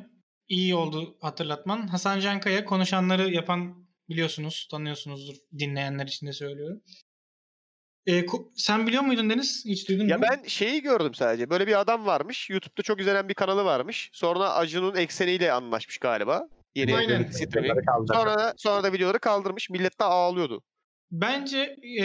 İyi oldu hatırlatman. Hasan Cankaya konuşanları yapan biliyorsunuz, tanıyorsunuzdur. Dinleyenler için de söylüyorum. Ko- sen biliyor muydun Deniz? Hiç duydun Ya mu? ben şeyi gördüm sadece. Böyle bir adam varmış. YouTube'da çok izlenen bir kanalı varmış. Sonra Acun'un ekseniyle anlaşmış galiba. Yeni Aynen. Sonra da, sonra da videoları kaldırmış. Millet de ağlıyordu. Bence ee,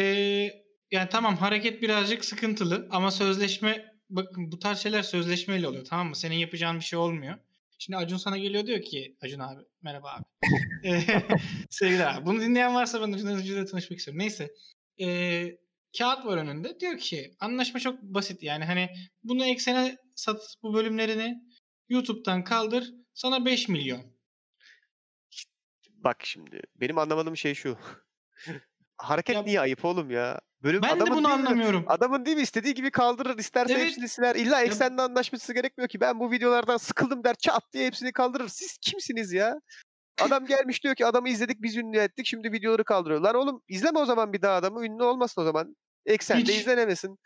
yani tamam hareket birazcık sıkıntılı ama sözleşme bakın bu tarz şeyler sözleşmeyle oluyor tamam mı? Senin yapacağın bir şey olmuyor. Şimdi Acun sana geliyor diyor ki Acun abi merhaba abi. Eee, Sevgiler abi. Bunu dinleyen varsa ben Acun Acun'la tanışmak istiyorum. Neyse. Eee, kağıt var önünde. Diyor ki anlaşma çok basit yani hani bunu eksene sat bu bölümlerini YouTube'dan kaldır sana 5 milyon. Bak şimdi. Benim anlamadığım şey şu. Hareket Ya- niye ayıp oğlum ya? Bölüm Ben de bunu değil anlamıyorum. Adamın değil mi istediği gibi kaldırır, isterse Evet. hepsini siler. İlla eksenle anlaşması gerekmiyor ki. Ben bu videolardan sıkıldım der, çat diye hepsini kaldırır. Siz kimsiniz ya? Adam gelmiş diyor ki adamı izledik biz ünlü ettik şimdi videoları kaldırıyor. Lan oğlum izleme o zaman bir daha adamı ünlü olmasın o zaman. Eksende Hiç- izlenemesin.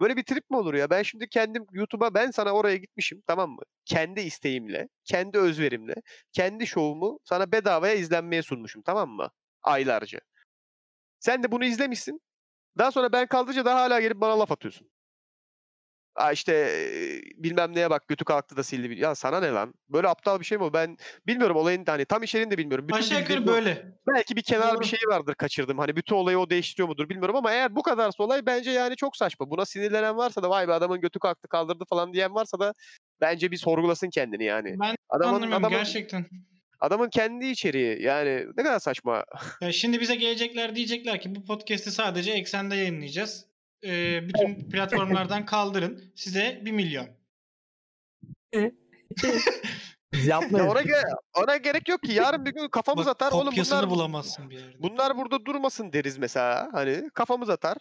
Böyle bir trip mi olur ya? Ben şimdi kendim YouTube'a ben sana oraya gitmişim tamam mı? Kendi isteğimle, kendi özverimle, kendi şovumu sana bedavaya izlenmeye sunmuşum tamam mı? Aylarca. Sen de bunu izlemişsin. Daha sonra ben kaldıkça da hala gelip bana laf atıyorsun. Aa işte bilmem neye bak götü kalktı da sildi. Ya sana ne lan? Böyle aptal bir şey mi o? Ben bilmiyorum olayın hani tam içeriğini de bilmiyorum. Bütün Aşağı yukarı böyle. Belki bir kenar Doğru. bir şey vardır kaçırdım. Hani bütün olayı o değiştiriyor mudur bilmiyorum ama eğer bu kadarsa olay bence yani çok saçma. Buna sinirlenen varsa da vay be adamın götü kalktı kaldırdı falan diyen varsa da bence bir sorgulasın kendini yani. Ben Adamın anlamıyorum adamın, gerçekten. adamın kendi içeriği yani ne kadar saçma. Ya şimdi bize gelecekler diyecekler ki bu podcast'i sadece eksende yayınlayacağız. Ee, bütün platformlardan kaldırın. Size 1 milyon. Ya yapmayız. ona, ge- ona gerek yok ki. Yarın bir gün kafamız Bak, atar. Oğlum kopyasını bunlar, bulamazsın bir yerde. bunlar burada durmasın deriz mesela. Hani kafamız atar.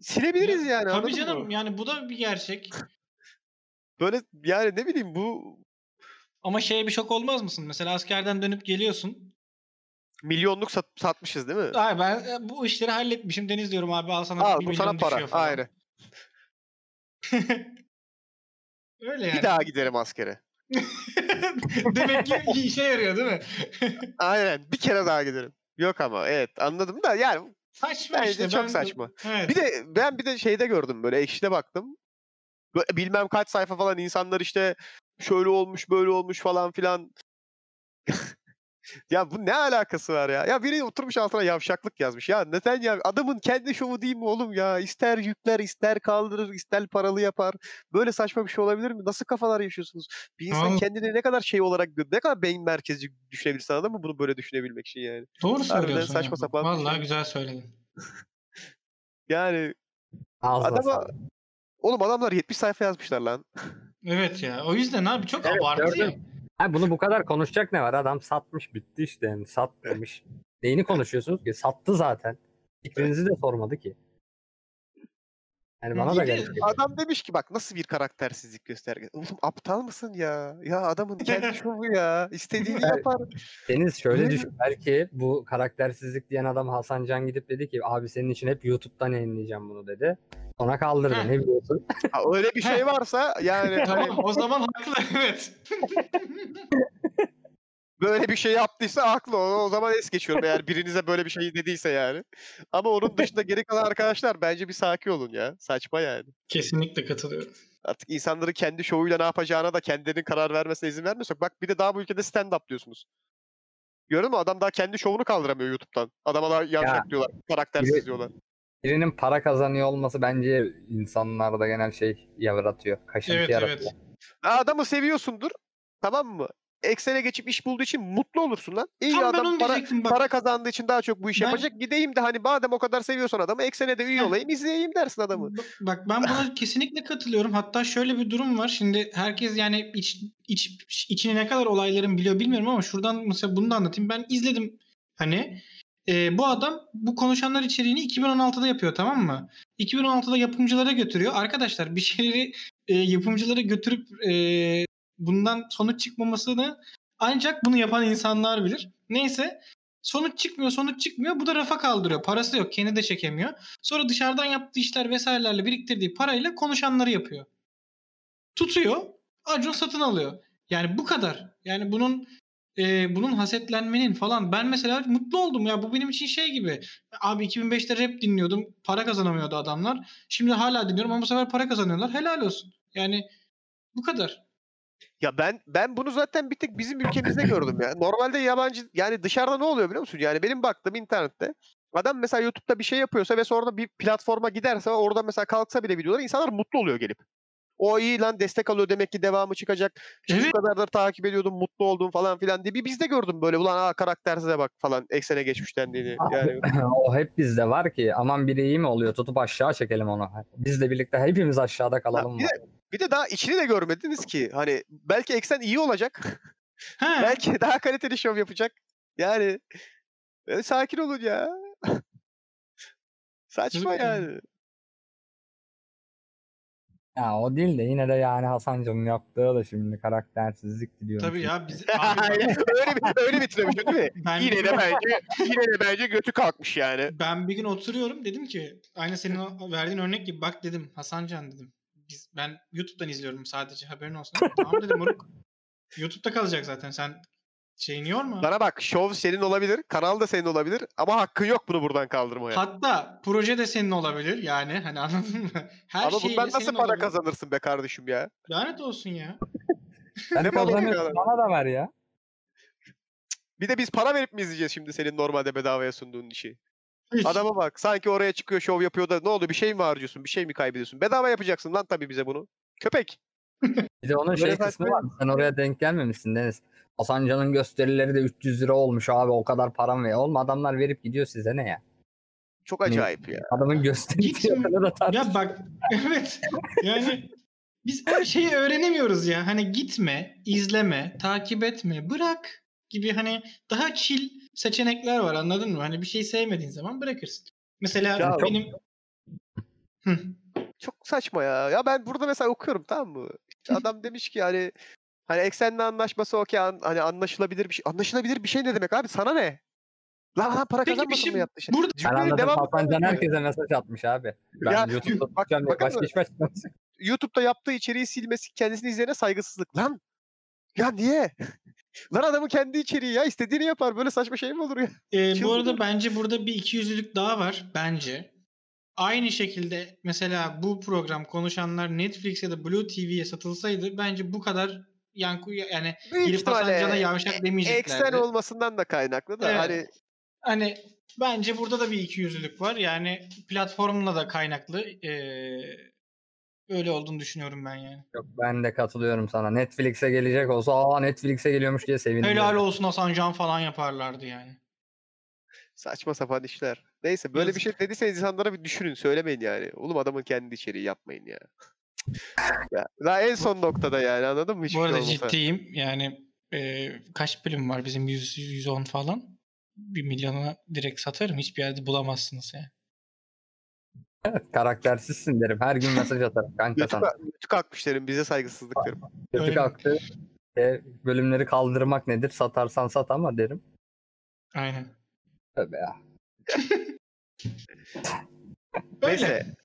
Silebiliriz Ya, yani. Tabii anladın canım mı? yani bu da bir gerçek. Böyle yani ne bileyim bu Ama şeye bir şok olmaz mısın? Mesela askerden dönüp geliyorsun. Milyonluk sat- satmışız değil mi? Ay ben e, bu işleri halletmişim. Deniz diyorum abi al sana Al 1 bu milyon sana para. falan. Aynen. Öyle yani. Bir daha giderim askere. Demek ki işe yarıyor değil mi? Aynen. Bir kere daha giderim. Yok ama evet anladım da yani saçma bence işte. çok ben- saçma. Evet. Bir de ben bir de şeyde gördüm böyle ekşide baktım. Böyle bilmem kaç sayfa falan insanlar işte şöyle olmuş böyle olmuş falan filan. Ya bu ne alakası var ya? Ya biri oturmuş altına yavşaklık yazmış. Ya neden ya? Adamın kendi şovu değil mi oğlum ya? İster yükler, ister kaldırır, ister paralı yapar. Böyle saçma bir şey olabilir mi? Nasıl kafalar yaşıyorsunuz? Bir insan Vallahi- kendini ne kadar şey olarak, ne kadar beyin merkezi düşünebilirsin anladın mı? Bunu böyle düşünebilmek için yani. Doğru söylüyorsun. saçma ya. sapan Vallahi şey. güzel söyledin. Yani Ağzına adama sağlık. oğlum adamlar 70 sayfa yazmışlar lan. Evet ya. O yüzden abi çok Evet, abartı ya. gördüm. Ha, bunu bu kadar konuşacak ne var? Adam satmış bitti işte yani sat demiş. Neyini konuşuyorsunuz ki? Sattı zaten. Fikrinizi de sormadı ki. Yani bana da geldi. Adam demiş ki bak nasıl bir karaktersizlik göstergesi. Oğlum aptal mısın ya? Ya adamın kendi şovu ya. İstediğini Evet. yapar. Deniz şöyle düşün. Belki bu karaktersizlik diyen adam Hasan Can gidip dedi ki abi senin için hep YouTube'dan yayınlayacağım bunu dedi. Ona kaldırdı. Ne biliyorsun? Ha, öyle bir şey varsa yani hani Tamam o zaman haklı evet. böyle bir şey yaptıysa haklı. O, o zaman es geçiyorum eğer birinize böyle bir şey dediyse yani. Ama onun dışında geri kalan arkadaşlar bence bir sakin olun ya. Saçma yani. Kesinlikle katılıyorum. Artık insanların kendi şovuyla ne yapacağına da kendilerinin karar vermesine izin vermiyorsak. Bak bir de daha bu ülkede stand-up diyorsunuz. Gördün mü? Adam daha kendi şovunu kaldıramıyor YouTube'dan. Adama da yavşak diyorlar. Karaktersiz diyorlar. Birinin para kazanıyor olması bence insanlarda genel şey yaratıyor. Kaşıntı Evet yaratıyor. evet. Ha, adamı seviyorsundur. Tamam mı? Eksene geçip iş bulduğu için mutlu olursun lan. İyi Tam ben adam onu para, diyecektim bak. para kazandığı için daha çok bu işi Ben- yapacak. Gideyim de hani madem o kadar seviyorsan adamı eksene de üye Heh. olayım izleyeyim dersin adamı. Ba- Bak ben buna kesinlikle katılıyorum. Hatta şöyle bir durum var. Şimdi herkes yani iç, iç içine ne kadar olayların biliyor bilmiyorum ama şuradan mesela bunu da anlatayım. Ben izledim hani e, bu adam bu konuşanlar içeriğini 2016'da yapıyor tamam mı? 2016'da yapımcılara götürüyor. Arkadaşlar bir şeyleri e, yapımcılara götürüp e, bundan sonuç çıkmamasını ancak bunu yapan insanlar bilir. Neyse sonuç çıkmıyor sonuç çıkmıyor. Bu da rafa kaldırıyor. Parası yok. Kendi de çekemiyor. Sonra dışarıdan yaptığı işler vesairelerle biriktirdiği parayla konuşanları yapıyor. Tutuyor. Acun satın alıyor. Yani bu kadar. Yani bunun e, bunun hasetlenmenin falan ben mesela mutlu oldum ya bu benim için şey gibi. Abi 2005'te rap dinliyordum. Para kazanamıyordu adamlar. Şimdi hala dinliyorum ama bu sefer para kazanıyorlar. Helal olsun. Yani bu kadar. Ya ben ben bunu zaten bir tek bizim ülkemizde gördüm ya. Normalde yabancı yani dışarıda ne oluyor biliyor musun? Yani benim baktığım internette adam mesela YouTube'da bir şey yapıyorsa ve sonra bir platforma giderse orada mesela kalksa bile videolar insanlar mutlu oluyor gelip. O iyi lan destek alıyor demek ki devamı çıkacak. İşte Evet. Şu kadardır takip ediyordum mutlu oldum falan filan diye. Bir bizde gördüm böyle ulan aa karaktersize bak falan eksene geçmiş dendiğini. Yani o hep bizde var ki aman biri iyi mi oluyor tutup aşağı çekelim onu. Bizle birlikte hepimiz aşağıda kalalım. bir de, bir de daha içini de görmediniz ki. Hani belki eksen iyi olacak. Belki daha kaliteli şov yapacak. Yani e, sakin olun ya. Saçma yani. Ya o değil de yine de yani Hasancan'ın yaptığı da şimdi karaktersizlik diliyorum. Tabii ya biz abi Aynen. bak, öyle bir öyle bitirmiş değil mi? ben Yine de bence yine de bence götü kalkmış yani. ben bir gün oturuyorum dedim ki aynı senin o verdiğin örnek gibi bak dedim Hasancan dedim. Biz ben YouTube'dan izliyorum sadece haberin olsun. tamam dedim moruk. YouTube'da kalacak zaten sen şeyini yorma. Bana bak şov senin olabilir, kanal da senin olabilir ama hakkın yok bunu buradan kaldırmaya. Hatta proje de senin olabilir yani hani anladın mı? Her ama bundan nasıl senin para olabilir. kazanırsın be kardeşim ya? Lanet olsun ya. Ben Ne kazanıyorum bana da ver ya. Bir de biz para verip mi izleyeceğiz şimdi senin normalde bedavaya sunduğun işi? Hiç. Adama bak sanki oraya çıkıyor şov yapıyor da ne oldu bir şey mi harcıyorsun bir şey mi kaybediyorsun? Bedava yapacaksın lan tabii bize bunu. Köpek. Bir de onun şey kısmı var. Sen oraya denk gelmemişsin Deniz. Hasancan'ın gösterileri de 300 lira olmuş abi o kadar param ve olma adamlar verip gidiyor size ne ya? Çok acayip ya. Adamın gösteri Git fiyatını da tartış. Ya bak evet yani biz her şeyi öğrenemiyoruz ya. Hani gitme, izleme, takip etme, bırak gibi hani daha chill seçenekler var anladın mı? Hani bir şey sevmediğin zaman bırakırsın. Mesela Ya- benim Hı. Çok saçma ya. Ya ben burada mesela okuyorum tamam mı? İşte adam demiş ki hani hani eksenle anlaşması okey an- hani anlaşılabilir bir şey. Anlaşılabilir bir şey ne demek abi? Sana ne? Lan adam para kazanmasın şey- mı yaptı şey? burada Ben Cümlenin anladım devamı Hasancan söylemiyor. herkese mesaj atmış abi. Ben Ya, YouTube'da bak- bakın başka hiçbir açıklaması. YouTube'da yaptığı içeriği silmesi kendisini izleyene saygısızlık. Lan! Ya niye? Lan adamın kendi içeriği ya istediğini yapar. Böyle saçma şey mi olur ya? Ee, bu arada bence burada bir ikiyüzlülük daha var bence. Aynı şekilde mesela bu program konuşanlar Netflix ya da Blue TV'ye satılsaydı bence bu kadar yankı yani Büyük ihtimalle Hasancan'a yavşak eksen demeyeceklerdi. olmasından da kaynaklı da Evet. hani Hani bence burada da bir ikiyüzlülük var. Yani platformla da kaynaklı ee, öyle olduğunu düşünüyorum ben yani. Yok ben de katılıyorum sana. Netflix'e gelecek olsa aa Netflix'e geliyormuş diye sevindim. Helal olsun Hasan Can falan yaparlardı yani. saçma sapan işler. Neyse böyle bir Yazık. şey dediyseniz insanlara bir düşünün söylemeyin yani. Oğlum adamın kendi içeriği yapmayın ya. Ya daha en son noktada yani anladın mı? Hiçbir Bu şey arada olmasa. ciddiyim. Yani e, kaç bölüm var bizim 100 110 falan. Bir milyona direkt satarım. Hiçbir yerde bulamazsınız yani. Karaktersizsin derim. Her gün mesaj atarım kanka sana. götü kalkmış derim bize saygısızlık derim. Kötü Öyle. kalktı. E, bölümleri kaldırmak nedir? Satarsan sat ama derim. Aynen. Tövbe ya. Öyle. Neyse.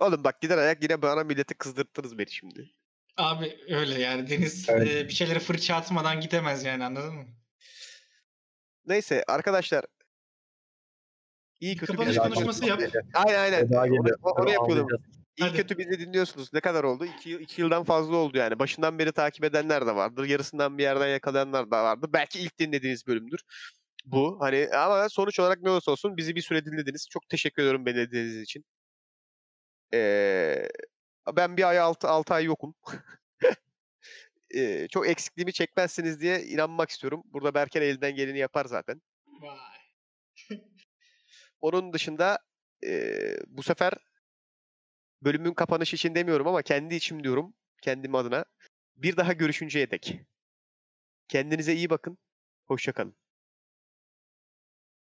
Oğlum bak gider ayak yine bana milleti kızdırttınız beni şimdi. Abi öyle yani. Deniz Evet. e, bir şeylere fırça atmadan gidemez yani anladın mı? Neyse arkadaşlar. İyi kötü Kapanış bir- konuşması yap. Aynen aynen. Onu, onu yapıyordum. İyi Hadi. kötü bizi dinliyorsunuz. Ne kadar oldu? İki, yıl- iki yıldan fazla oldu yani. Başından beri takip edenler de vardır. Yarısından bir yerden yakalayanlar da vardır. Belki ilk dinlediğiniz bölümdür. Bu. Hani ama sonuç olarak ne olursa olsun bizi bir süre dinlediniz. Çok teşekkür ediyorum beni dinlediğiniz için. Ee, ben bir ay altı, altı ay yokum. Ee, çok eksikliğimi çekmezsiniz diye inanmak istiyorum. Burada Berker elinden geleni yapar zaten. Vay. Onun dışında eee, bu sefer bölümün kapanışı için demiyorum ama kendi içim diyorum. Kendim adına. Bir daha görüşünceye dek. Kendinize iyi bakın. Hoşça kalın.